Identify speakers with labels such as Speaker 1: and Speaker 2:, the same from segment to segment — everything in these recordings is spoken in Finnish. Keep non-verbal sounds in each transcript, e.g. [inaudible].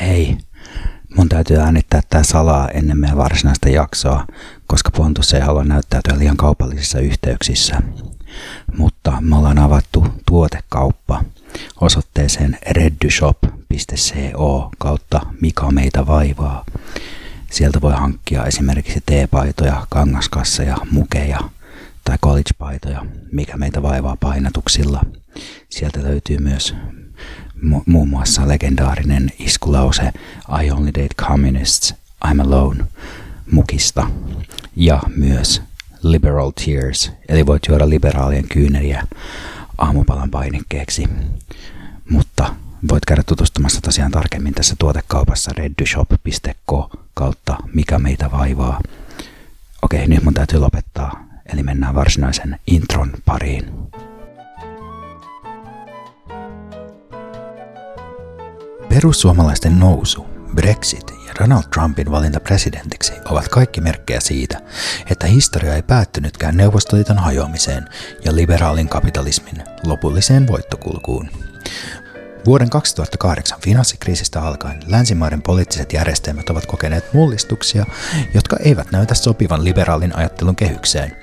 Speaker 1: Hei, mun täytyy äänittää tää salaa ennen meidän varsinaista jaksoa, koska Pontus ei halua näyttäytyä liian kaupallisissa yhteyksissä. Mutta me ollaan avattu tuotekauppa osoitteeseen reddyshop.co kautta mikä meitä vaivaa. Sieltä voi hankkia esimerkiksi teepaitoja, kangaskasseja, mukeja tai college-paitoja, mikä meitä vaivaa painatuksilla. Sieltä löytyy myös muun muassa legendaarinen iskulause I only date communists, I'm alone mukista ja myös liberal tears, eli voit juoda liberaalien kyyneliä aamupalan painikkeeksi. Mutta voit käydä tutustumassa tosiaan tarkemmin tässä tuotekaupassa reddyshop.co kautta mikä meitä vaivaa. Okei, nyt mun täytyy lopettaa, eli mennään varsinaisen intron pariin. Perussuomalaisten nousu, Brexit ja Donald Trumpin valinta presidentiksi ovat kaikki merkkejä siitä, että historia ei päättynytkään Neuvostoliiton hajoamiseen ja liberaalin kapitalismin lopulliseen voittokulkuun. Vuoden 2008 finanssikriisistä alkaen länsimaiden poliittiset järjestelmät ovat kokeneet mullistuksia, jotka eivät näytä sopivan liberaalin ajattelun kehykseen,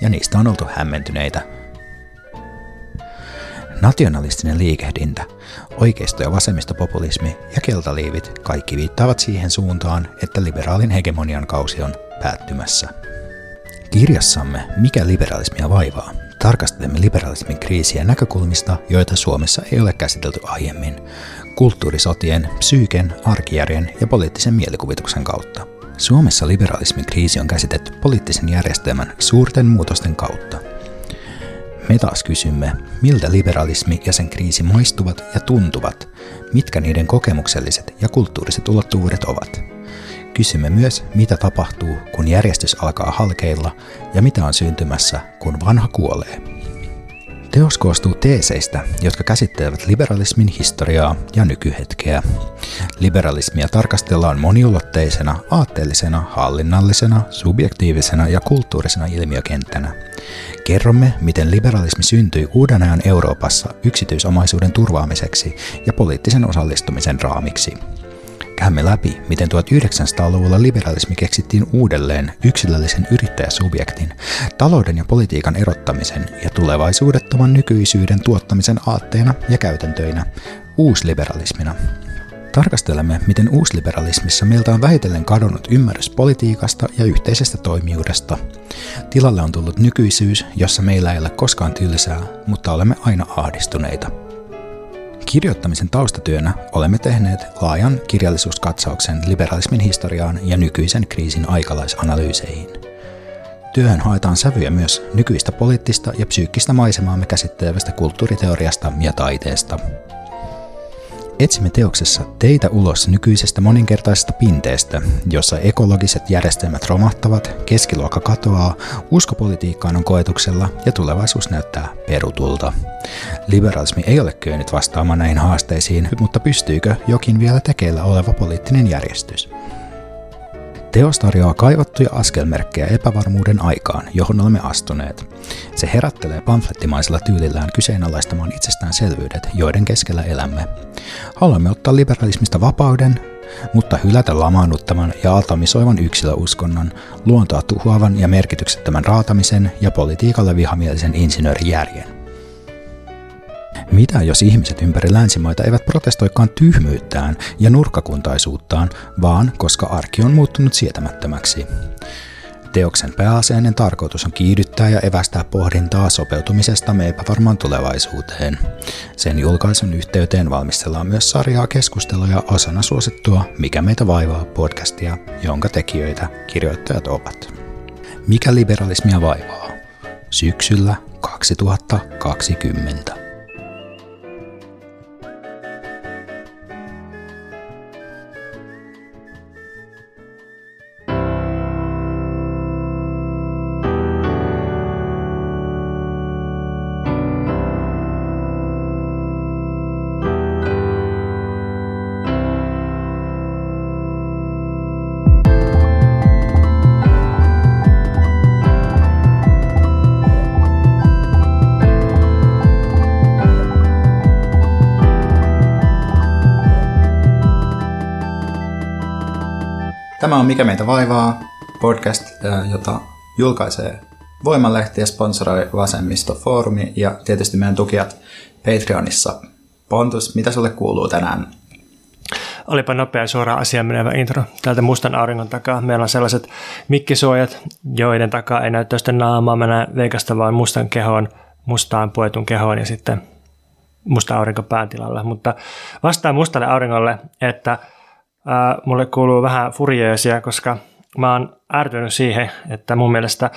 Speaker 1: ja niistä on oltu hämmentyneitä. Nationalistinen liikehdintä, oikeisto- ja vasemmistopopulismi ja keltaliivit kaikki viittaavat siihen suuntaan, että liberaalin hegemonian kausi on päättymässä. Kirjassamme Mikä liberalismia vaivaa? tarkastelemme liberalismin kriisiä näkökulmista, joita Suomessa ei ole käsitelty aiemmin, kulttuurisotien, psyyken, arkijärjen ja poliittisen mielikuvituksen kautta. Suomessa liberalismin kriisi on käsitetty poliittisen järjestelmän suurten muutosten kautta. Me taas kysymme, miltä liberalismi ja sen kriisi maistuvat ja tuntuvat, mitkä niiden kokemukselliset ja kulttuuriset ulottuvuudet ovat. Kysymme myös, mitä tapahtuu, kun järjestys alkaa halkeilla ja mitä on syntymässä, kun vanha kuolee. Teos koostuu teeseistä, jotka käsittelevät liberalismin historiaa ja nykyhetkeä. Liberalismia tarkastellaan moniulotteisena, aatteellisena, hallinnallisena, subjektiivisena ja kulttuurisena ilmiökenttänä. Kerromme, miten liberalismi syntyi uuden ajan Euroopassa yksityisomaisuuden turvaamiseksi ja poliittisen osallistumisen raamiksi. Käymme läpi, miten 1900-luvulla liberalismi keksittiin uudelleen yksilöllisen yrittäjäsubjektin, talouden ja politiikan erottamisen ja tulevaisuudettoman nykyisyyden tuottamisen aatteena ja käytäntöinä, uusliberalismina. Tarkastelemme, miten uusliberalismissa meiltä on vähitellen kadonnut ymmärrys politiikasta ja yhteisestä toimijuudesta. Tilalle on tullut nykyisyys, jossa meillä ei ole koskaan tylsää, mutta olemme aina ahdistuneita – Kirjoittamisen taustatyönä olemme tehneet laajan kirjallisuuskatsauksen liberalismin historiaan ja nykyisen kriisin aikalaisanalyyseihin. Työhön haetaan sävyjä myös nykyistä poliittista ja psyykkistä maisemaamme käsittelevästä kulttuuriteoriasta ja taiteesta. Etsimme teoksessa teitä ulos nykyisestä moninkertaisesta pinteestä, jossa ekologiset järjestelmät romahtavat, keskiluokka katoaa, uskopolitiikkaan on koetuksella ja tulevaisuus näyttää perutulta. Liberalismi ei ole kyennyt vastaamaan näihin haasteisiin, mutta pystyykö jokin vielä tekeillä oleva poliittinen järjestys? Teos tarjoaa kaivattuja askelmerkkejä epävarmuuden aikaan, johon olemme astuneet. Se herättelee pamflettimaisella tyylillään kyseenalaistamaan itsestäänselvyydet, joiden keskellä elämme. Haluamme ottaa liberalismista vapauden, mutta hylätä lamaannuttavan ja altamisoivan yksilöuskonnon, luontoa tuhoavan ja merkityksettömän raatamisen ja politiikalle vihamielisen insinöörijärjen. Mitä jos ihmiset ympäri länsimaita eivät protestoikaan tyhmyyttään ja nurkkakuntaisuuttaan, vaan koska arki on muuttunut sietämättömäksi? Teoksen pääasiallinen tarkoitus on kiihdyttää ja evästää pohdintaa sopeutumisesta me epävarmaan tulevaisuuteen. Sen julkaisun yhteyteen valmistellaan myös sarjaa keskusteluja osana suosittua Mikä meitä vaivaa podcastia, jonka tekijöitä kirjoittajat ovat. Mikä liberalismia vaivaa? Syksyllä 2020.
Speaker 2: Tämä on Mikä meitä vaivaa podcast, jota julkaisee Voimalehti ja sponsoroi Vasemmistofoorumi ja tietysti meidän tukijat Patreonissa. Pontus, mitä sulle kuuluu tänään?
Speaker 3: Olipa nopea suora asia menevä intro. Täältä mustan auringon takaa meillä on sellaiset mikkisuojat, joiden takaa ei näy toista naamaa. Mä näen veikasta vaan mustan kehoon, mustaan puetun kehoon ja sitten musta aurinko päätilalla. Mutta vastaan mustalle auringolle, että ää, mulle kuuluu vähän furjeesia, koska mä oon ärtynyt siihen, että mun mielestä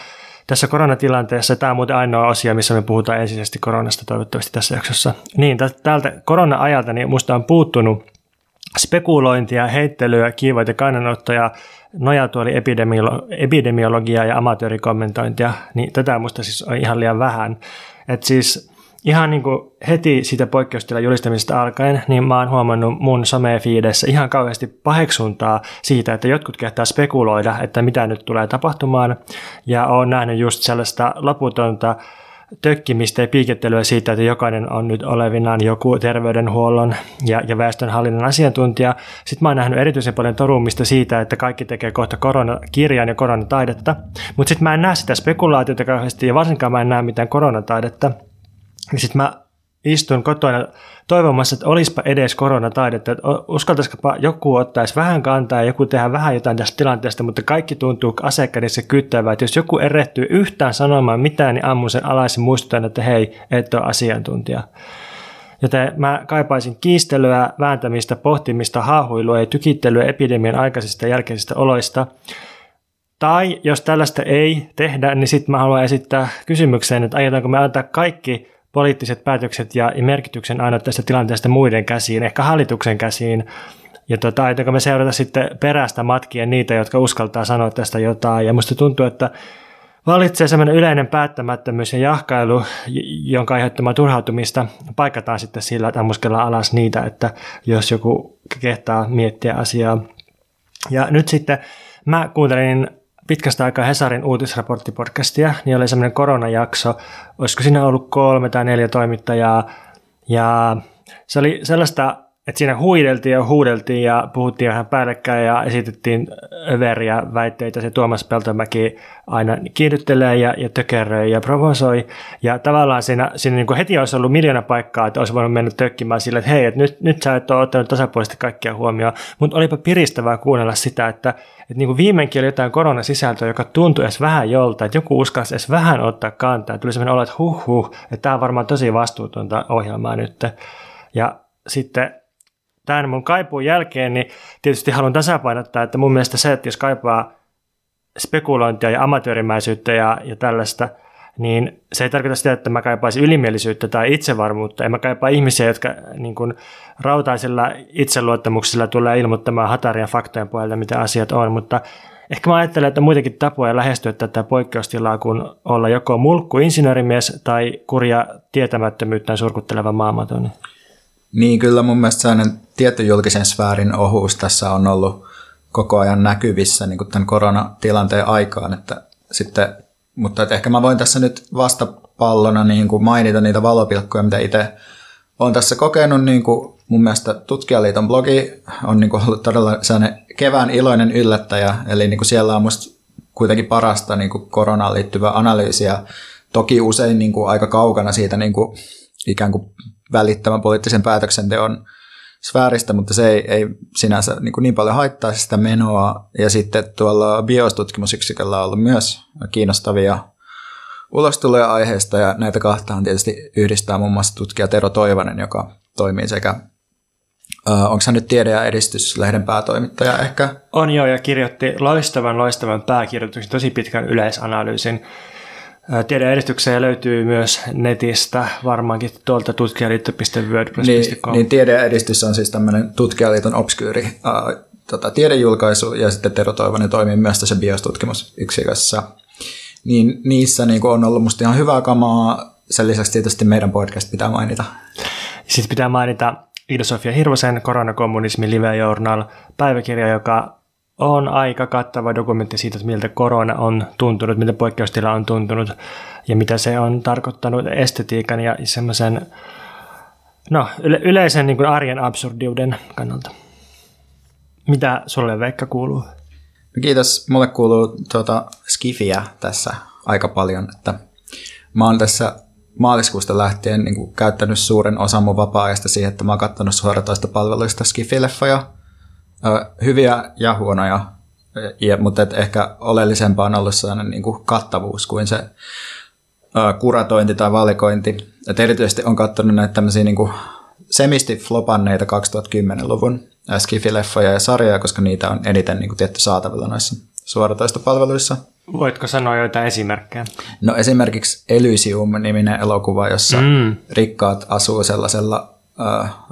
Speaker 3: tässä koronatilanteessa, tämä on muuten ainoa asia, missä me puhutaan ensisijaisesti koronasta toivottavasti tässä jaksossa. Niin, tältä korona-ajalta niin musta on puuttunut spekulointia, heittelyä, kiivoita kannanottoja, nojatuoli epidemiolo- epidemiologiaa ja amatöörikommentointia, niin tätä musta siis on ihan liian vähän. Et siis ihan niin kuin heti siitä poikkeustilan julistamisesta alkaen, niin mä oon huomannut mun somefiidessä ihan kauheasti paheksuntaa siitä, että jotkut kehtaa spekuloida, että mitä nyt tulee tapahtumaan, ja oon nähnyt just sellaista loputonta tökkimistä ja piikettelyä siitä, että jokainen on nyt olevinaan joku terveydenhuollon ja, ja väestönhallinnan asiantuntija. Sitten mä oon nähnyt erityisen paljon torumista siitä, että kaikki tekee kohta koronakirjan ja koronataidetta, mutta sitten mä en näe sitä spekulaatiota kauheasti ja varsinkaan mä en näe mitään koronataidetta. Ja sitten mä istun kotona toivomassa, että olisipa edes koronataidetta, että uskaltaisikopa joku ottaisi vähän kantaa ja joku tehdä vähän jotain tästä tilanteesta, mutta kaikki tuntuu asekädessä kyttävää, että jos joku erehtyy yhtään sanomaan mitään, niin ammun sen alaisen muistutan, että hei, et ole asiantuntija. Joten mä kaipaisin kiistelyä, vääntämistä, pohtimista, haahuilua ja tykittelyä epidemian aikaisista ja jälkeisistä oloista. Tai jos tällaista ei tehdä, niin sitten mä haluan esittää kysymyksen, että aiotaanko me antaa kaikki poliittiset päätökset ja merkityksen aina tästä tilanteesta muiden käsiin, ehkä hallituksen käsiin. Ja tota, aiotaanko me seurata sitten perästä matkien niitä, jotka uskaltaa sanoa tästä jotain. Ja musta tuntuu, että Vallitsee sellainen yleinen päättämättömyys ja jahkailu, jonka aiheuttamaa turhautumista paikataan sitten sillä, että ammuskellaan alas niitä, että jos joku kehtaa miettiä asiaa. Ja nyt sitten mä kuuntelin pitkästä aikaa Hesarin uutisraporttipodcastia, niin oli semmoinen koronajakso, olisiko siinä ollut kolme tai neljä toimittajaa, ja se oli sellaista että siinä huideltiin ja huudeltiin ja puhuttiin vähän päällekkäin ja esitettiin överiä väitteitä. Se Tuomas Peltomäki aina kiihdyttelee ja, ja tökeröi ja provosoi. Ja tavallaan siinä, siinä niin kuin heti olisi ollut miljoona paikkaa, että olisi voinut mennä tökkimään sille, että hei, että nyt, nyt sä et ole ottanut tasapuolisesti kaikkia huomioon. Mutta olipa piristävää kuunnella sitä, että, että niin kuin viimeinkin oli jotain koronasisältöä, joka tuntui edes vähän jolta, että joku uskalsi edes vähän ottaa kantaa. Tuli sellainen olo, että huh huh, että tämä on varmaan tosi vastuutonta ohjelmaa nyt. Ja sitten tämän mun kaipuun jälkeen, niin tietysti haluan tasapainottaa, että mun mielestä se, että jos kaipaa spekulointia ja amatöörimäisyyttä ja, ja tällaista, niin se ei tarkoita sitä, että mä kaipaisin ylimielisyyttä tai itsevarmuutta. En mä kaipaa ihmisiä, jotka niin kuin, rautaisella itseluottamuksella tulee ilmoittamaan hataria faktojen pohjalta, mitä asiat on, mutta ehkä mä ajattelen, että on muitakin tapoja lähestyä tätä poikkeustilaa kuin olla joko mulkku insinöörimies tai kurja tietämättömyyttään surkutteleva maamaton.
Speaker 2: Niin, kyllä mun mielestä sellainen tietty julkisen sfäärin ohuus tässä on ollut koko ajan näkyvissä niin kuin tämän koronatilanteen aikaan, että sitten, mutta että ehkä mä voin tässä nyt vastapallona niin kuin mainita niitä valopilkkoja, mitä itse olen tässä kokenut, niin kuin mun mielestä Tutkijaliiton blogi on niin kuin ollut todella sellainen kevään iloinen yllättäjä, eli niin kuin siellä on musta kuitenkin parasta niin kuin koronaan liittyvää analyysiä, toki usein niin kuin aika kaukana siitä niin kuin ikään kuin välittämän poliittisen päätöksenteon sfääristä, mutta se ei, ei sinänsä niin, kuin niin paljon haittaa sitä menoa. Ja sitten tuolla biostutkimusyksiköllä on ollut myös kiinnostavia ulostuloja aiheesta, ja näitä kahtaan tietysti yhdistää muun muassa tutkija Tero Toivonen, joka toimii sekä onko hän nyt tiede- ja edistyslehden päätoimittaja ehkä?
Speaker 3: On joo, ja kirjoitti loistavan, loistavan pääkirjoituksen, tosi pitkän yleisanalyysin Tiedon edistykseen löytyy myös netistä, varmaankin tuolta tutkijaliitto.wordpress.com.
Speaker 2: Niin, niin tiede ja edistys on siis tämmöinen tutkijaliiton obskyyri äh, tota, tiedejulkaisu, ja sitten Tero Toivonen toimii myös tässä biostutkimusyksikössä. Niin niissä niin on ollut musta ihan hyvää kamaa, sen lisäksi tietysti meidän podcast pitää mainita.
Speaker 3: Sitten pitää mainita Ida-Sofia Hirvosen Koronakommunismi Live Journal päiväkirja, joka on aika kattava dokumentti siitä, että miltä korona on tuntunut, miltä poikkeustila on tuntunut ja mitä se on tarkoittanut estetiikan ja semmoisen no, yle- yleisen niin kuin arjen absurdiuden kannalta. Mitä sulle Veikka kuuluu?
Speaker 2: No kiitos. Mulle kuuluu tuota Skifiä tässä aika paljon. Että mä oon tässä maaliskuusta lähtien niin kuin, käyttänyt suuren osan mun vapaa-ajasta siihen, että mä oon katsonut suoratoista palveluista Skifileffoja. Hyviä ja huonoja, ja, mutta et ehkä oleellisempaa on ollut sellainen niin kuin kattavuus kuin se kuratointi tai valikointi. Et erityisesti on katsonut näitä tämmöisiä niin kuin semisti flopanneita 2010-luvun Skifi-leffoja ja sarjoja, koska niitä on eniten niin kuin, tietty saatavilla noissa suoratoistopalveluissa.
Speaker 3: Voitko sanoa joitain esimerkkejä?
Speaker 2: No esimerkiksi Elysium-niminen elokuva, jossa mm. rikkaat asuu sellaisella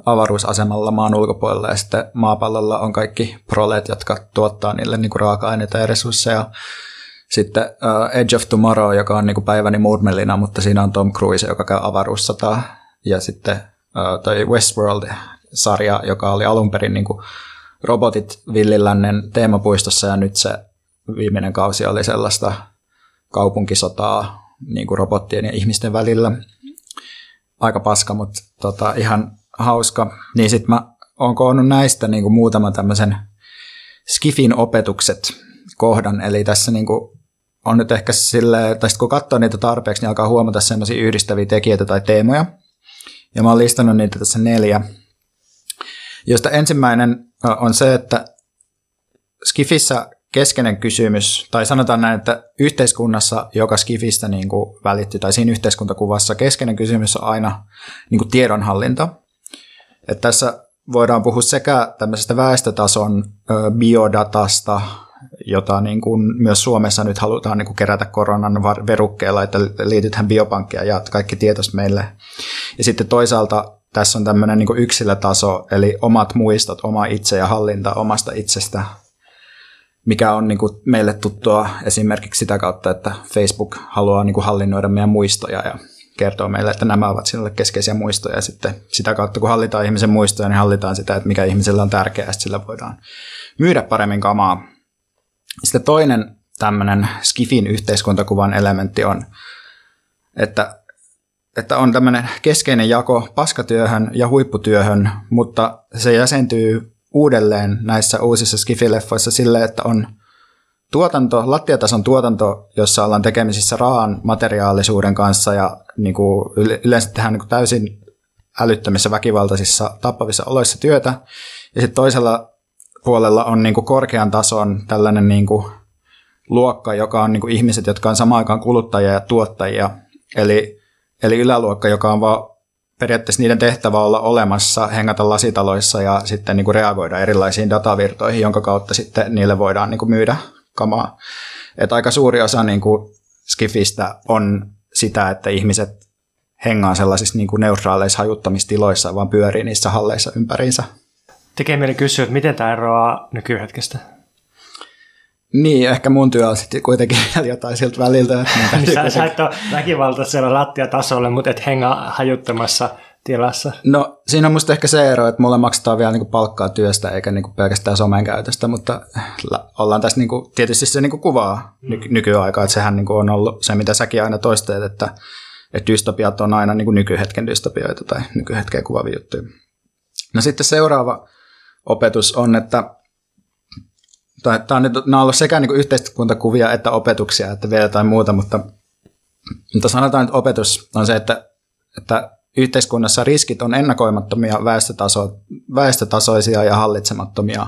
Speaker 2: avaruusasemalla maan ulkopuolella ja sitten maapallolla on kaikki prolet, jotka tuottaa niille niin kuin raaka-aineita ja resursseja. Sitten uh, Edge of Tomorrow, joka on niin kuin päiväni Moodmelina, mutta siinä on Tom Cruise, joka käy avaruussataa. Ja sitten uh, toi Westworld-sarja, joka oli alun perin niin kuin robotit villilännen teemapuistossa ja nyt se viimeinen kausi oli sellaista kaupunkisotaa niin kuin robottien ja ihmisten välillä. Aika paska, mutta tota, ihan hauska. Niin sitten mä oon koonnut näistä niin kuin muutaman tämmöisen Skifin opetukset kohdan. Eli tässä niin kuin on nyt ehkä sille, tai kun katsoo niitä tarpeeksi, niin alkaa huomata semmoisia yhdistäviä tekijöitä tai teemoja. Ja mä oon listannut niitä tässä neljä, josta ensimmäinen on se, että Skifissä keskeinen kysymys, tai sanotaan näin, että yhteiskunnassa, joka Skifistä niin kuin välittyy, tai siinä yhteiskuntakuvassa keskeinen kysymys on aina niin kuin tiedonhallinta. Että tässä voidaan puhua sekä tämmöisestä väestötason biodatasta, jota niin kuin myös Suomessa nyt halutaan niin kuin kerätä koronan verukkeella, että liitytään biopankkia ja kaikki tietos meille. Ja sitten toisaalta tässä on tämmöinen niin kuin yksilötaso, eli omat muistot, oma itse ja hallinta omasta itsestä, mikä on niin kuin meille tuttua esimerkiksi sitä kautta, että Facebook haluaa niin kuin hallinnoida meidän muistoja ja kertoo meille, että nämä ovat sinulle keskeisiä muistoja. Ja sitten sitä kautta, kun hallitaan ihmisen muistoja, niin hallitaan sitä, että mikä ihmisellä on tärkeää, ja sillä voidaan myydä paremmin kamaa. Sitten toinen tämmöinen Skifin yhteiskuntakuvan elementti on, että, että on tämmöinen keskeinen jako paskatyöhön ja huipputyöhön, mutta se jäsentyy uudelleen näissä uusissa Skifileffoissa sille, että on tuotanto, lattiatason tuotanto, jossa ollaan tekemisissä raan materiaalisuuden kanssa ja niin kuin yleensä tehdään niin kuin täysin älyttömissä väkivaltaisissa tappavissa oloissa työtä. Ja sitten toisella puolella on niin kuin korkean tason tällainen niin kuin luokka, joka on niin kuin ihmiset, jotka on samaan aikaan kuluttajia ja tuottajia. Eli, eli yläluokka, joka on vaan periaatteessa niiden tehtävä olla olemassa, hengata lasitaloissa ja sitten niin kuin reagoida erilaisiin datavirtoihin, jonka kautta sitten niille voidaan niin kuin myydä kamaa. Et aika suuri osa niin kuin Skifistä on sitä, että ihmiset hengaa sellaisissa niin kuin neutraaleissa hajuttamistiloissa, vaan pyörii niissä halleissa ympäriinsä.
Speaker 3: Tekee mieli kysyä, että miten tämä eroaa nykyhetkestä?
Speaker 2: Niin, ehkä mun työ on sitten kuitenkin [laughs] jotain siltä väliltä. Että
Speaker 3: niin sä, sä et ole väkivaltaisella lattiatasolla, mutta et hengaa hajuttamassa tilassa.
Speaker 2: No siinä on musta ehkä se ero, että mulle maksetaan vielä niinku palkkaa työstä eikä niinku pelkästään somen käytöstä, mutta ollaan tässä niinku, tietysti se niinku kuvaa mm. ny- nykyaikaa, että sehän niinku on ollut se, mitä säkin aina toisteet, että, että dystopiat on aina niinku nykyhetken dystopioita tai nykyhetken kuvaavia juttuja. No sitten seuraava opetus on, että tämä on, nämä on ollut sekä niin yhteiskuntakuvia että opetuksia, että vielä jotain muuta, mutta, mutta sanotaan, että opetus on se, että, että yhteiskunnassa riskit on ennakoimattomia, väestötaso, väestötasoisia ja hallitsemattomia,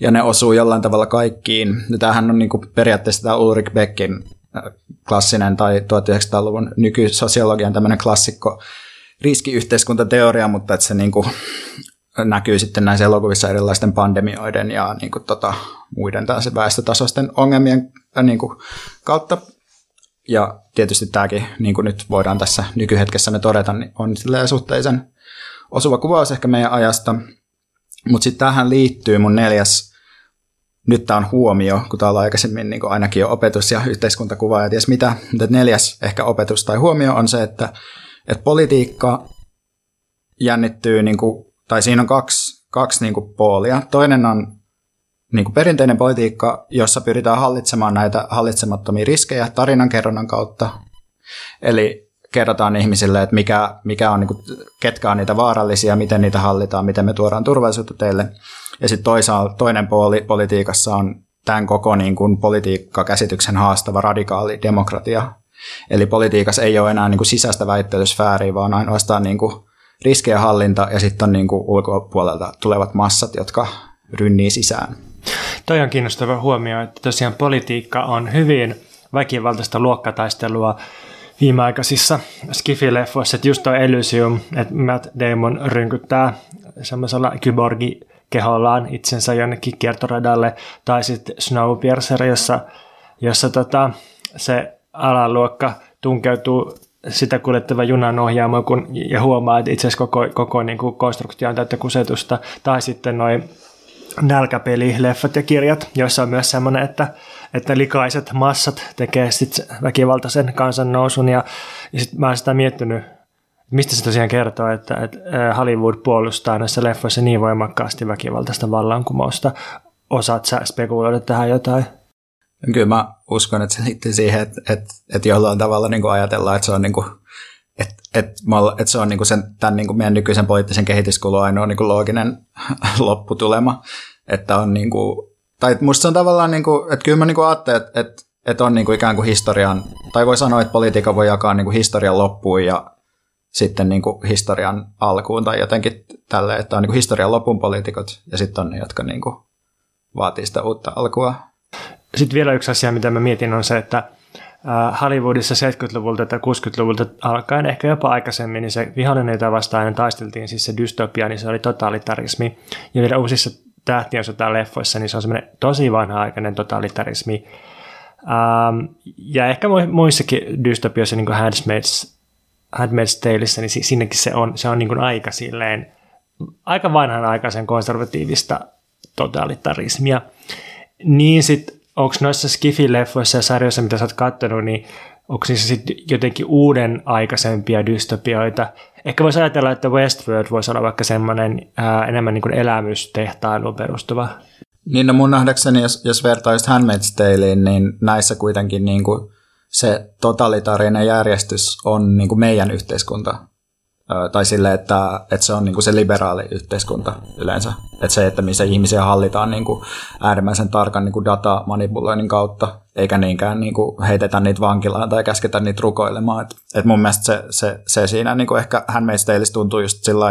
Speaker 2: ja ne osuu jollain tavalla kaikkiin. Ja tämähän on niin kuin periaatteessa tämä Ulrich Beckin äh, klassinen tai 1900-luvun nykysosiologian tämmöinen klassikko riskiyhteiskuntateoria, mutta että se niin kuin näkyy sitten näissä elokuvissa erilaisten pandemioiden ja niin kuin, tota, muiden väestötasoisten ongelmien äh, niin kuin, kautta. Ja tietysti tämäkin, niin kuin nyt voidaan tässä nykyhetkessä me todeta, niin on suhteellisen osuva kuvaus ehkä meidän ajasta. Mutta sitten tähän liittyy mun neljäs, nyt tämä on huomio, kun täällä on aikaisemmin niin ainakin jo opetus ja yhteiskuntakuva ja ties mitä. Mutta neljäs ehkä opetus tai huomio on se, että, että politiikka jännittyy niin kuin tai siinä on kaksi, kaksi niin kuin poolia. Toinen on niin kuin perinteinen politiikka, jossa pyritään hallitsemaan näitä hallitsemattomia riskejä tarinankerronnan kautta. Eli kerrotaan ihmisille, että mikä, mikä on, niin kuin, ketkä on niitä vaarallisia, miten niitä hallitaan, miten me tuodaan turvallisuutta teille. Ja sitten toisaalta toinen puoli politiikassa on tämän koko niin kuin politiikkakäsityksen haastava radikaali demokratia. Eli politiikassa ei ole enää niin kuin sisäistä väittelysfääriä, vaan ainoastaan niin kuin riskejä hallinta ja sitten on niin kuin ulkopuolelta tulevat massat, jotka rynnii sisään.
Speaker 3: Toi on kiinnostava huomio, että tosiaan politiikka on hyvin väkivaltaista luokkataistelua viimeaikaisissa Skifi-leffoissa, että just tuo Elysium, että Matt Damon rynkyttää semmoisella kyborgi kehollaan itsensä jonnekin kiertoradalle, tai sitten Snowpiercer, jossa, jossa tota, se alaluokka tunkeutuu sitä kuljettava junan ohjaamo kun, ja huomaa, että itse asiassa koko, koko niin kuin konstruktio on täyttä kusetusta, tai sitten noin nälkäpeli, leffat ja kirjat, joissa on myös semmoinen, että, että likaiset massat tekee sitten väkivaltaisen kansannousun, ja, ja sitten mä oon sitä miettinyt, mistä se tosiaan kertoo, että, että Hollywood puolustaa näissä leffoissa niin voimakkaasti väkivaltaista vallankumousta. Osaat sä spekuloida tähän jotain?
Speaker 2: Kyllä mä uskon, että se liittyy siihen, että, että, että jollain tavalla niin kuin ajatellaan, että se on niin kuin, että, että, että se on niin kuin sen, tämän niin kuin meidän nykyisen poliittisen kehityskulun ainoa niin kuin looginen [laughs] lopputulema. Että on niin kuin, tai musta se on tavallaan, niin kuin, että kyllä mä niin kuin ajattelen, että, että, että on niin kuin ikään kuin historian, tai voi sanoa, että politiikka voi jakaa niin kuin historian loppuun ja sitten niin kuin historian alkuun tai jotenkin tälle, että on niin kuin historian lopun poliitikot ja sitten on ne, jotka niin kuin vaatii sitä uutta alkua.
Speaker 3: Sitten vielä yksi asia, mitä mä mietin, on se, että Hollywoodissa 70-luvulta tai 60-luvulta alkaen, ehkä jopa aikaisemmin, niin se vihollinen, jota vastaan taisteltiin, siis se dystopia, niin se oli totalitarismi. Ja vielä uusissa tähtiönsota leffoissa, niin se on semmoinen tosi vanha-aikainen totalitarismi. Um, ja ehkä muissakin dystopioissa, niin kuin Handmaid's, Handmaid's Taleissa, niin sinnekin se on, se on niin kuin aika silleen, aika vanhanaikaisen konservatiivista totalitarismia. Niin sitten onko noissa Skifi-leffoissa ja sarjoissa, mitä sä oot katsonut, niin onko niissä sitten jotenkin uuden aikaisempia dystopioita? Ehkä voisi ajatella, että Westworld voisi olla vaikka semmoinen enemmän niin kuin elämystehtailuun perustuva.
Speaker 2: Niin no mun nähdäkseni, jos, jos vertaisit Handmaid's Taleen, niin näissä kuitenkin niin kuin se totalitaarinen järjestys on niin kuin meidän yhteiskunta tai sille, että, että se on niin kuin se liberaali yhteiskunta yleensä. Että se, että missä ihmisiä hallitaan niin kuin äärimmäisen tarkan niin kuin datamanipuloinnin kautta, eikä niinkään niin kuin heitetä niitä vankilaan tai käsketä niitä rukoilemaan. Et, et mun mielestä se, se, se siinä niin kuin ehkä Handmaid's Tales tuntuu just sillä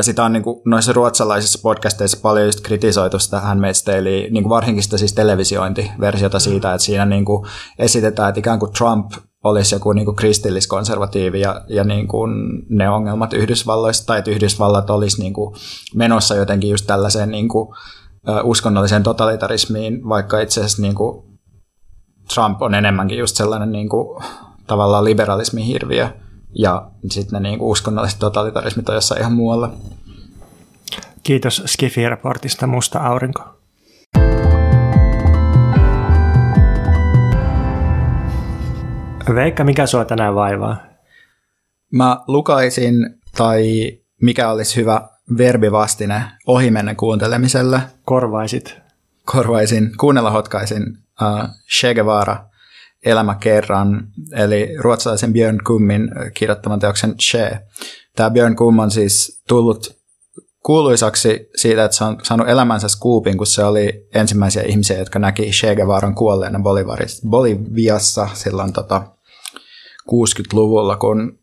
Speaker 2: sitä on niin kuin noissa ruotsalaisissa podcasteissa paljon just kritisoitu sitä Handmaid's Talea, niin kuin varsinkin sitä siis televisiointiversiota siitä, että siinä niin kuin esitetään, että ikään kuin Trump olisi joku niin kuin kristilliskonservatiivi ja, ja niin kuin ne ongelmat Yhdysvalloissa, tai että Yhdysvallat olisi niin kuin menossa jotenkin just tällaiseen niin kuin, uskonnolliseen totalitarismiin, vaikka itse asiassa niin kuin Trump on enemmänkin just sellainen niin kuin, tavallaan liberalismin hirviö, ja sitten ne niin kuin uskonnolliset totalitarismit on jossain ihan muualla.
Speaker 3: Kiitos Skifi-raportista Musta aurinko. Veikka, mikä sua tänään vaivaa?
Speaker 2: Mä lukaisin, tai mikä olisi hyvä verbivastine ohimennen kuuntelemiselle.
Speaker 3: Korvaisit.
Speaker 2: Korvaisin, kuunnella hotkaisin uh, Che Guevara Elämä kerran, eli ruotsalaisen Björn Kummin kirjoittaman teoksen Che. Tämä Björn Kum on siis tullut kuuluisaksi siitä, että se on saanut elämänsä skuupin, kun se oli ensimmäisiä ihmisiä, jotka näki Che Guevaran kuolleena Boliviassa silloin tota, 60-luvulla, kun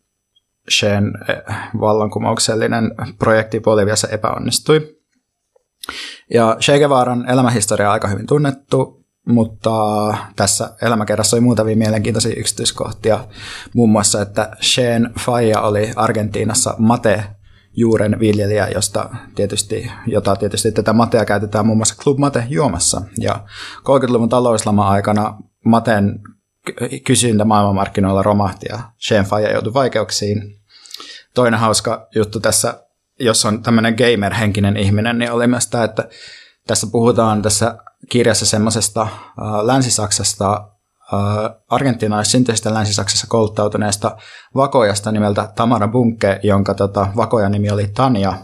Speaker 2: Shen eh, vallankumouksellinen projekti Boliviassa epäonnistui. Ja Che Guevaran elämähistoria on aika hyvin tunnettu, mutta tässä elämäkerrassa oli muutamia mielenkiintoisia yksityiskohtia. Muun muassa, että Sheen Faija oli Argentiinassa mate juuren viljelijä, josta tietysti, jota tietysti tätä matea käytetään muun muassa Club Mate juomassa. Ja 30-luvun talouslama aikana maten kysyntä maailmanmarkkinoilla romahti ja Shane Faye joutui vaikeuksiin. Toinen hauska juttu tässä, jos on tämmöinen gamer-henkinen ihminen, niin oli myös tämä, että tässä puhutaan tässä kirjassa semmoisesta äh, Länsi-Saksasta, äh, argentinais-syntyisestä Länsi-Saksassa kouluttautuneesta vakojasta nimeltä Tamara Bunke, jonka tota, vakojan nimi oli Tania.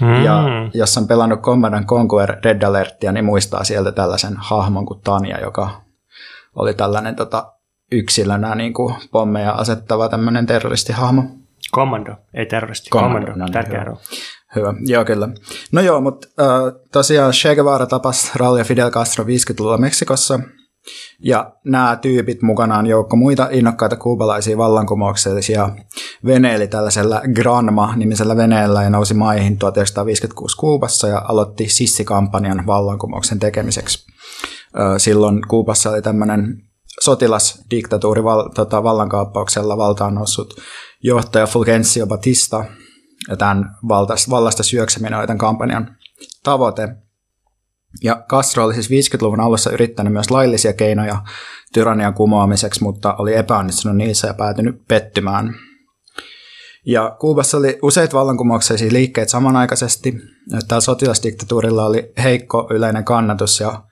Speaker 2: Mm. Ja jos on pelannut Command Conquer Red Alertia, niin muistaa sieltä tällaisen hahmon kuin Tania, joka oli tällainen tota, yksilönä niin kuin pommeja asettava tämmöinen terroristihahmo.
Speaker 3: Kommando, ei terroristi. Kommando, no, niin, tärkeä
Speaker 2: Hyvä, joo kyllä. No joo, mutta äh, tosiaan Che Guevara tapasi Raul ja Fidel Castro 50-luvulla Meksikossa, ja nämä tyypit mukanaan joukko muita innokkaita kuubalaisia vallankumouksellisia veneili tällaisella Granma-nimisellä veneellä ja nousi maihin 1956 Kuubassa ja aloitti sissikampanjan vallankumouksen tekemiseksi. Silloin Kuubassa oli tämmöinen sotilasdiktatuuri val, tota, vallankaappauksella valtaan noussut johtaja Fulgencio Batista, ja tämän valtasta, vallasta syökseminen oli tämän kampanjan tavoite. Ja Castro oli siis 50-luvun alussa yrittänyt myös laillisia keinoja tyrannian kumoamiseksi, mutta oli epäonnistunut niissä ja päätynyt pettymään. Ja Kuubassa oli useita vallankumouksellisia liikkeitä samanaikaisesti. Tällä sotilasdiktatuurilla oli heikko yleinen kannatus ja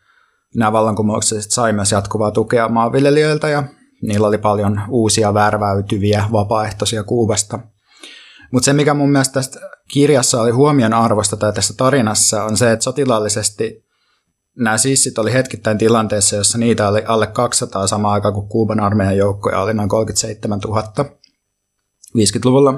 Speaker 2: nämä vallankumoukselliset sai myös jatkuvaa tukea maanviljelijöiltä ja niillä oli paljon uusia värväytyviä vapaaehtoisia Kuubasta. Mutta se, mikä mun mielestä tästä kirjassa oli huomion arvosta tai tässä tarinassa, on se, että sotilaallisesti nämä sissit oli hetkittäin tilanteessa, jossa niitä oli alle 200 samaan aikaan kuin Kuuban armeijan joukkoja oli noin 37 000 50-luvulla.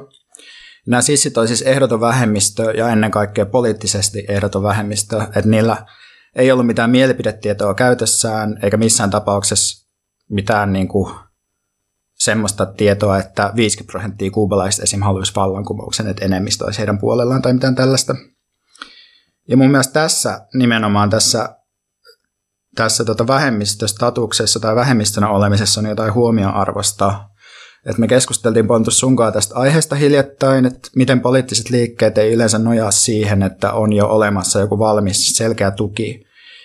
Speaker 2: Nämä sissit oli siis ehdoton vähemmistö ja ennen kaikkea poliittisesti ehdoton vähemmistö, että niillä ei ollut mitään mielipidetietoa käytössään eikä missään tapauksessa mitään niin kuin semmoista tietoa, että 50 prosenttia kuubalaisista esim. haluaisi vallankumouksen, että enemmistö olisi heidän puolellaan tai mitään tällaista. Ja mun mielestä tässä nimenomaan tässä tässä tota vähemmistöstatuksessa tai vähemmistönä olemisessa on jotain huomioarvosta. Et me keskusteltiin Pontus sunkaan tästä aiheesta hiljattain, että miten poliittiset liikkeet ei yleensä nojaa siihen, että on jo olemassa joku valmis selkeä tuki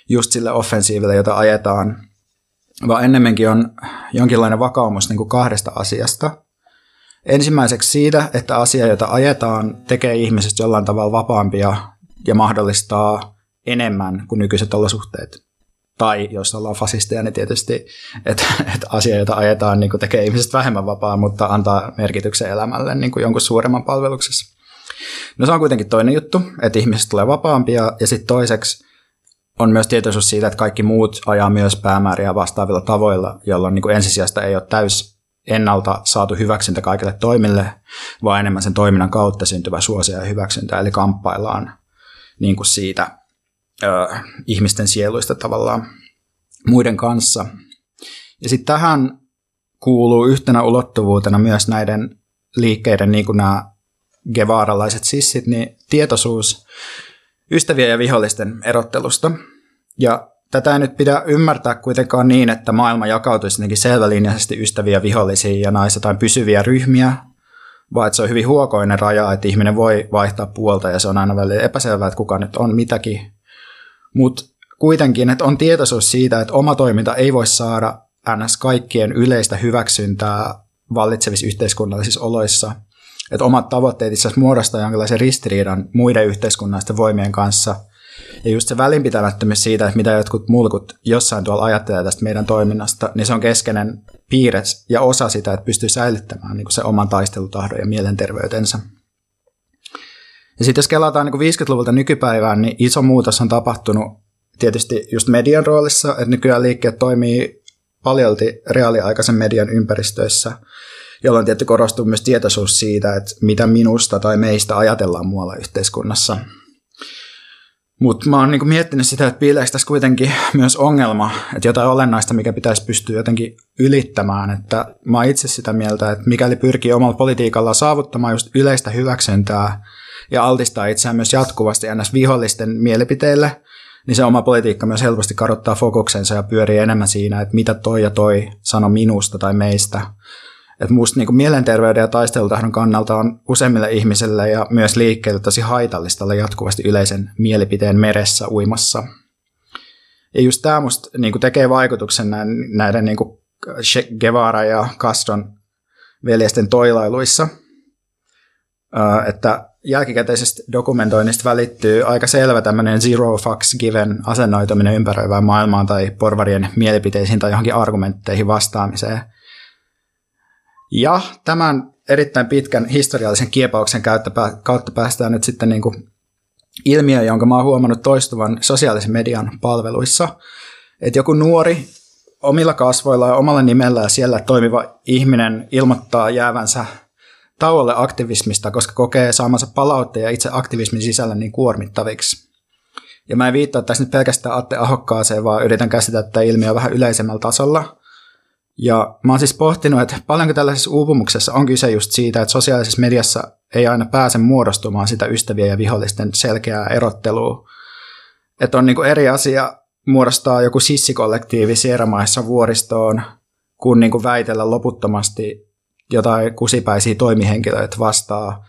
Speaker 2: just sille offensiiville, jota ajetaan, vaan ennemminkin on jonkinlainen vakaumus niin kuin kahdesta asiasta. Ensimmäiseksi siitä, että asia, jota ajetaan, tekee ihmisestä jollain tavalla vapaampia ja mahdollistaa enemmän kuin nykyiset olosuhteet tai jos ollaan fasisteja, niin tietysti, että, että asia, jota ajetaan, niin tekee ihmisestä vähemmän vapaa, mutta antaa merkityksen elämälle niin jonkun suuremman palveluksessa. No se on kuitenkin toinen juttu, että ihmiset tulee vapaampia, ja sitten toiseksi on myös tietoisuus siitä, että kaikki muut ajaa myös päämääriä vastaavilla tavoilla, jolloin niin ensisijasta ei ole täys ennalta saatu hyväksyntä kaikille toimille, vaan enemmän sen toiminnan kautta syntyvä suosia ja hyväksyntä, eli kamppaillaan niin kuin siitä ö, ihmisten sieluista tavallaan muiden kanssa. Ja sitten tähän kuuluu yhtenä ulottuvuutena myös näiden liikkeiden, niin kuin nämä gevaaralaiset sissit, niin tietoisuus ystävien ja vihollisten erottelusta. Ja tätä ei nyt pidä ymmärtää kuitenkaan niin, että maailma jakautuisi jotenkin selvälinjaisesti ystäviä, vihollisia ja nais jotain pysyviä ryhmiä, vaan että se on hyvin huokoinen raja, että ihminen voi vaihtaa puolta ja se on aina välillä epäselvää, että kuka nyt on mitäkin mutta kuitenkin, että on tietoisuus siitä, että oma toiminta ei voi saada ns. kaikkien yleistä hyväksyntää vallitsevissa yhteiskunnallisissa oloissa. Että omat tavoitteet itse asiassa muodostaa jonkinlaisen ristiriidan muiden yhteiskunnallisten voimien kanssa. Ja just se välinpitämättömyys siitä, että mitä jotkut mulkut jossain tuolla ajattelee tästä meidän toiminnasta, niin se on keskeinen piirre ja osa sitä, että pystyy säilyttämään niin se oman taistelutahdon ja mielenterveytensä. Ja sitten jos kelataan niin 50-luvulta nykypäivään, niin iso muutos on tapahtunut tietysti just median roolissa, että nykyään liikkeet toimii paljolti reaaliaikaisen median ympäristöissä, jolloin tietty korostuu myös tietoisuus siitä, että mitä minusta tai meistä ajatellaan muualla yhteiskunnassa. Mutta mä oon niinku miettinyt sitä, että piileekö tässä kuitenkin myös ongelma, että jotain olennaista, mikä pitäisi pystyä jotenkin ylittämään. Että mä oon itse sitä mieltä, että mikäli pyrkii omalla politiikalla saavuttamaan just yleistä hyväksyntää, ja altistaa itseään myös jatkuvasti ns. vihollisten mielipiteille, niin se oma politiikka myös helposti karottaa fokuksensa ja pyörii enemmän siinä, että mitä toi ja toi sano minusta tai meistä. Et musta niin mielenterveyden ja taistelutahdon kannalta on useimmille ihmisille ja myös liikkeelle tosi haitallista olla jatkuvasti yleisen mielipiteen meressä uimassa. Ja just tämä musta niin tekee vaikutuksen näiden, näiden niin Guevara ja Castron veljesten toilailuissa, että jälkikäteisestä dokumentoinnista välittyy aika selvä tämmöinen zero fucks given asennoituminen ympäröivään maailmaan tai porvarien mielipiteisiin tai johonkin argumentteihin vastaamiseen. Ja tämän erittäin pitkän historiallisen kiepauksen kautta päästään nyt sitten niin kuin ilmiö, jonka mä oon huomannut toistuvan sosiaalisen median palveluissa. Että joku nuori omilla kasvoilla ja omalla nimellä ja siellä toimiva ihminen ilmoittaa jäävänsä tauolle aktivismista, koska kokee saamansa palautteja itse aktivismin sisällä niin kuormittaviksi. Ja mä en viittaa tässä nyt pelkästään Atte Ahokkaaseen, vaan yritän käsitellä tätä ilmiöä vähän yleisemmällä tasolla. Ja mä oon siis pohtinut, että paljonko tällaisessa uupumuksessa on kyse just siitä, että sosiaalisessa mediassa ei aina pääse muodostumaan sitä ystävien ja vihollisten selkeää erottelua. Että on niin kuin eri asia muodostaa joku sissikollektiivi sieramaissa vuoristoon, kun niin kuin väitellä loputtomasti jotain kusipäisiä toimihenkilöitä vastaa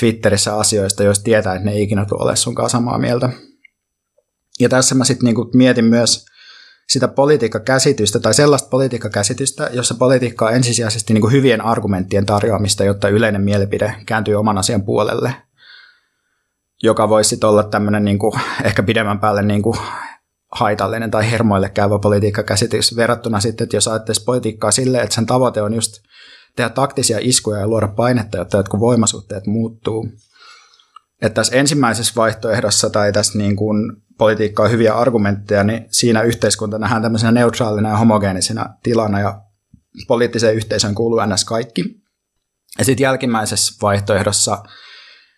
Speaker 2: Twitterissä asioista, jos tietää, että ne ei ikinä tule ole sunkaan samaa mieltä. Ja tässä mä sitten niinku mietin myös sitä politiikkakäsitystä tai sellaista politiikkakäsitystä, jossa politiikka on ensisijaisesti niinku hyvien argumenttien tarjoamista, jotta yleinen mielipide kääntyy oman asian puolelle, joka voisi olla tämmöinen niinku, ehkä pidemmän päälle niinku haitallinen tai hermoille käyvä politiikkakäsitys verrattuna sitten, että jos ajattelisi politiikkaa silleen, että sen tavoite on just tehdä taktisia iskuja ja luoda painetta, jotta jotkut voimasuhteet muuttuu. Että tässä ensimmäisessä vaihtoehdossa tai tässä niin kuin politiikka on hyviä argumentteja, niin siinä yhteiskunta nähdään tämmöisenä neutraalina ja homogeenisena tilana ja poliittiseen yhteisöön kuuluu ns. kaikki. Ja sitten jälkimmäisessä vaihtoehdossa,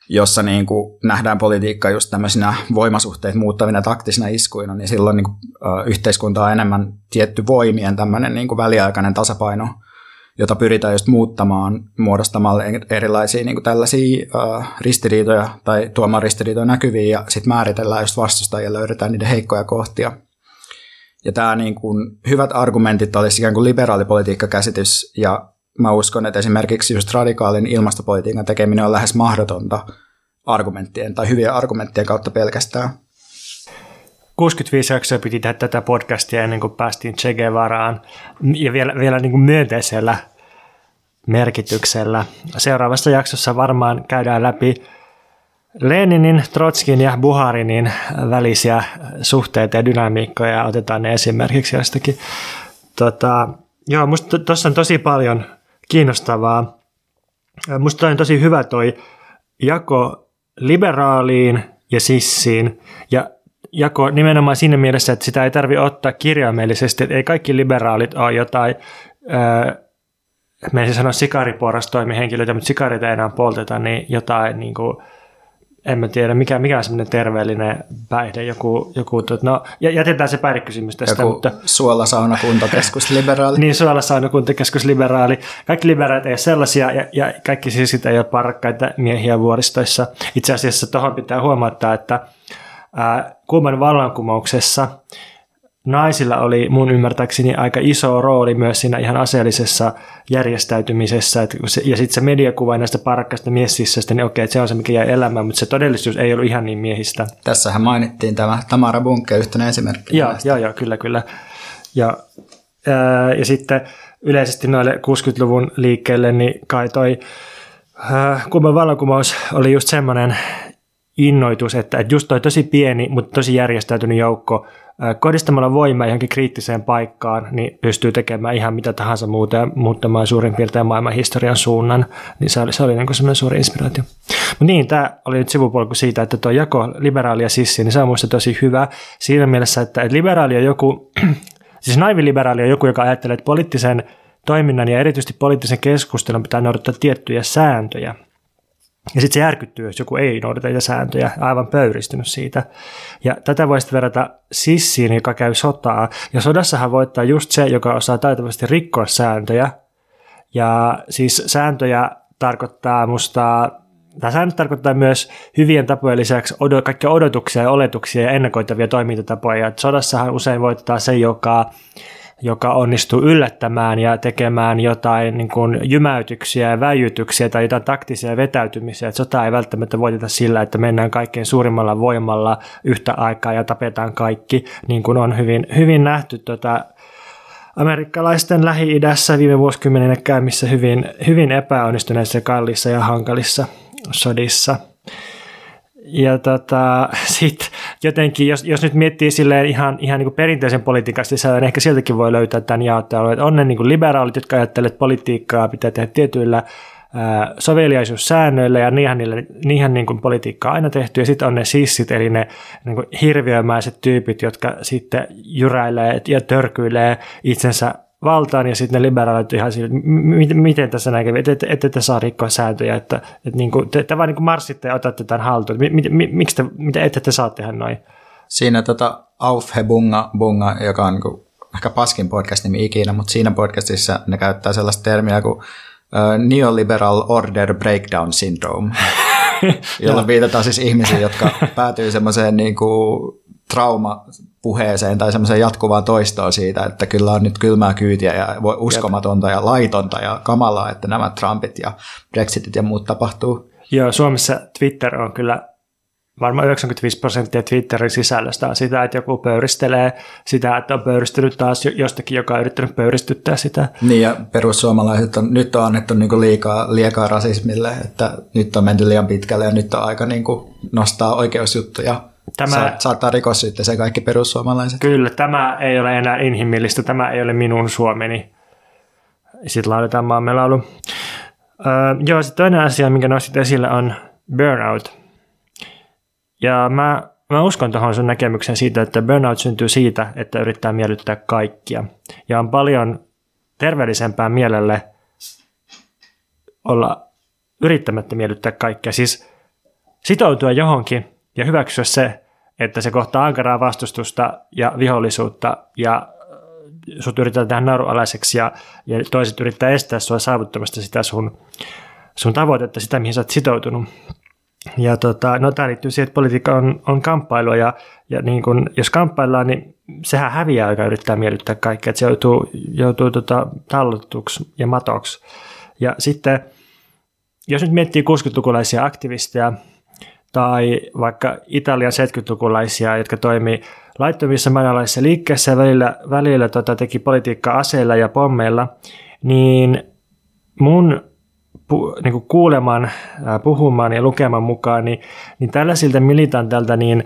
Speaker 2: jossa niin kuin nähdään politiikka just tämmöisinä voimasuhteet muuttavina taktisina iskuina, niin silloin niin kuin, yhteiskunta on enemmän tietty voimien tämmöinen niin kuin väliaikainen tasapaino – jota pyritään just muuttamaan muodostamalla erilaisia niin kuin tällaisia uh, ristiriitoja tai tuomaan ristiriitoja näkyviin ja sitten määritellään just vastustajia ja löydetään niiden heikkoja kohtia. Ja tämä niin kuin, hyvät argumentit olisi ikään kuin liberaalipolitiikkakäsitys ja mä uskon, että esimerkiksi just radikaalin ilmastopolitiikan tekeminen on lähes mahdotonta argumenttien tai hyvien argumenttien kautta pelkästään.
Speaker 3: 65 jaksoa piti tehdä tätä podcastia ennen kuin päästiin Che Guevaraan ja vielä, vielä niin kuin myönteisellä merkityksellä. Seuraavassa jaksossa varmaan käydään läpi Leninin, Trotskin ja Buharinin välisiä suhteita ja dynamiikkoja ja otetaan ne esimerkiksi jostakin. Tota, joo, musta tuossa on tosi paljon kiinnostavaa. Musta on tosi hyvä toi jako liberaaliin ja sissiin. Ja jako nimenomaan siinä mielessä, että sitä ei tarvitse ottaa kirjaimellisesti, että ei kaikki liberaalit ole jotain, öö, me en sano sikariporrastoimihenkilöitä, mutta sikareita ei enää polteta, niin jotain niin kuin, en mä tiedä, mikä, mikä on semmoinen terveellinen päihde, joku, joku no, jätetään se päihdekysymys tästä.
Speaker 2: Joku
Speaker 3: mutta,
Speaker 2: suolasaunakuntakeskus liberaali. [laughs]
Speaker 3: niin, suolasaunakuntakeskus liberaali. Kaikki liberaalit ei ole sellaisia, ja, ja kaikki siis ei ole parkkaita miehiä vuoristoissa. Itse asiassa tuohon pitää huomata, että Kuuman vallankumouksessa naisilla oli mun ymmärtääkseni aika iso rooli myös siinä ihan aseellisessa järjestäytymisessä. ja sitten se mediakuva näistä parkkaista miessissästä, niin okei, se on se, mikä jäi elämään, mutta se todellisuus ei ollut ihan niin miehistä.
Speaker 2: Tässähän mainittiin tämä Tamara Bunke yhtenä esimerkkinä.
Speaker 3: Joo, joo, joo, kyllä, kyllä. Ja, ää, ja sitten yleisesti noille 60-luvun liikkeelle, niin kai toi Kuuman vallankumous oli just semmoinen innoitus, että, että just toi tosi pieni, mutta tosi järjestäytynyt joukko kohdistamalla voimaa johonkin kriittiseen paikkaan, niin pystyy tekemään ihan mitä tahansa muuta ja muuttamaan suurin piirtein maailman historian suunnan, niin se oli, se oli niin semmoinen suuri inspiraatio. Mutta niin, tämä oli nyt sivupolku siitä, että tuo jako liberaali ja sissi, niin se on minusta tosi hyvä siinä mielessä, että, että liberaali on joku, [clears throat] siis naiviliberaali on joku, joka ajattelee, että poliittisen toiminnan ja erityisesti poliittisen keskustelun pitää noudattaa tiettyjä sääntöjä. Ja sitten se järkyttyy, jos joku ei noudata niitä sääntöjä, aivan pöyristynyt siitä. Ja tätä voisi verrata sissiin, joka käy sotaa. Ja sodassahan voittaa just se, joka osaa taitavasti rikkoa sääntöjä. Ja siis sääntöjä tarkoittaa musta, tämä säännöt tarkoittaa myös hyvien tapojen lisäksi odot, kaikkia odotuksia ja oletuksia ja ennakoitavia toimintatapoja. Et sodassahan usein voittaa se, joka joka onnistuu yllättämään ja tekemään jotain niin kuin jymäytyksiä ja väijytyksiä tai jotain taktisia vetäytymisiä. Että sota ei välttämättä voiteta sillä, että mennään kaikkein suurimmalla voimalla yhtä aikaa ja tapetaan kaikki, niin kuin on hyvin, hyvin nähty tota, amerikkalaisten Lähi-idässä viime vuosikymmeninä käymissä hyvin, hyvin epäonnistuneissa, kallissa ja hankalissa sodissa. Ja tota, [laughs] sitten jotenkin, jos, jos nyt miettii silleen ihan, ihan niin kuin perinteisen politiikan sisällä, niin ehkä sieltäkin voi löytää tämän jaottelun, että on ne niin kuin liberaalit, jotka ajattelevat, että politiikkaa pitää tehdä tietyillä ää, soveliaisuussäännöillä ja niinhän, niille, niinhän niin kuin politiikkaa aina tehty, ja sitten on ne sissit, eli ne niin kuin hirviömäiset tyypit, jotka sitten jyräilee ja törkyilee itsensä valtaan ja sitten ne liberaalit ihan sille, miten, miten tässä kävi, että ette te saa rikkoa sääntöjä, että, että niin kuin, te, te vaan niin kuin marssitte ja otatte tämän haltuun, että miksi te, mitä ette te saa tehdä noin?
Speaker 2: Siinä tota Aufhe Bunga, Bunga, joka on niin ehkä paskin podcast-nimi ikinä, mutta siinä podcastissa ne käyttää sellaista termiä kuin uh, Neoliberal Order Breakdown Syndrome, [laughs] jolla viitataan siis ihmisiin, jotka päätyy semmoiseen niin kuin traumapuheeseen tai semmoiseen jatkuvaan toistoon siitä, että kyllä on nyt kylmää kyytiä ja uskomatonta ja laitonta ja kamalaa, että nämä Trumpit ja Brexitit ja muut tapahtuu.
Speaker 3: Joo, Suomessa Twitter on kyllä varmaan 95 prosenttia Twitterin sisällöstä on sitä, että joku pöyristelee sitä, että on pöyristynyt taas jostakin, joka on yrittänyt pöyristyttää sitä.
Speaker 2: Niin ja perussuomalaiset on, nyt on annettu niin liikaa, liikaa rasismille, että nyt on menty liian pitkälle ja nyt on aika niin nostaa oikeusjuttuja Tämä, Sa- saattaa se kaikki perussuomalaiset.
Speaker 3: Kyllä, tämä ei ole enää inhimillistä, tämä ei ole minun Suomeni. Sitten lauletaan maamelaulu. Öö, joo, sitten toinen asia, minkä nostit esille, on burnout. Ja mä, mä uskon tuohon sun näkemykseen siitä, että burnout syntyy siitä, että yrittää miellyttää kaikkia. Ja on paljon terveellisempää mielelle olla yrittämättä miellyttää kaikkia. Siis sitoutua johonkin ja hyväksyä se, että se kohtaa ankaraa vastustusta ja vihollisuutta ja äh, sut yritetään tehdä narualaiseksi ja, ja toiset yrittää estää sua saavuttamasta sitä sun, sun tavoitetta, sitä mihin sä oot sitoutunut. Ja tota, no tämä liittyy siihen, että politiikka on, on kamppailua ja, ja niin kun, jos kamppaillaan, niin sehän häviää, joka yrittää miellyttää kaikkea, että se joutuu, joutuu tota, tallotuksi ja matoksi. Ja sitten, jos nyt miettii 60-lukulaisia aktivisteja, tai vaikka Italian 70-lukulaisia, jotka toimii laittomissa maanalaisissa liikkeessä ja välillä, välillä tota, teki politiikkaa aseilla ja pommeilla, niin mun pu, niin kuuleman, puhumaan ja lukeman mukaan, niin, niin tällaisilta militantilta niin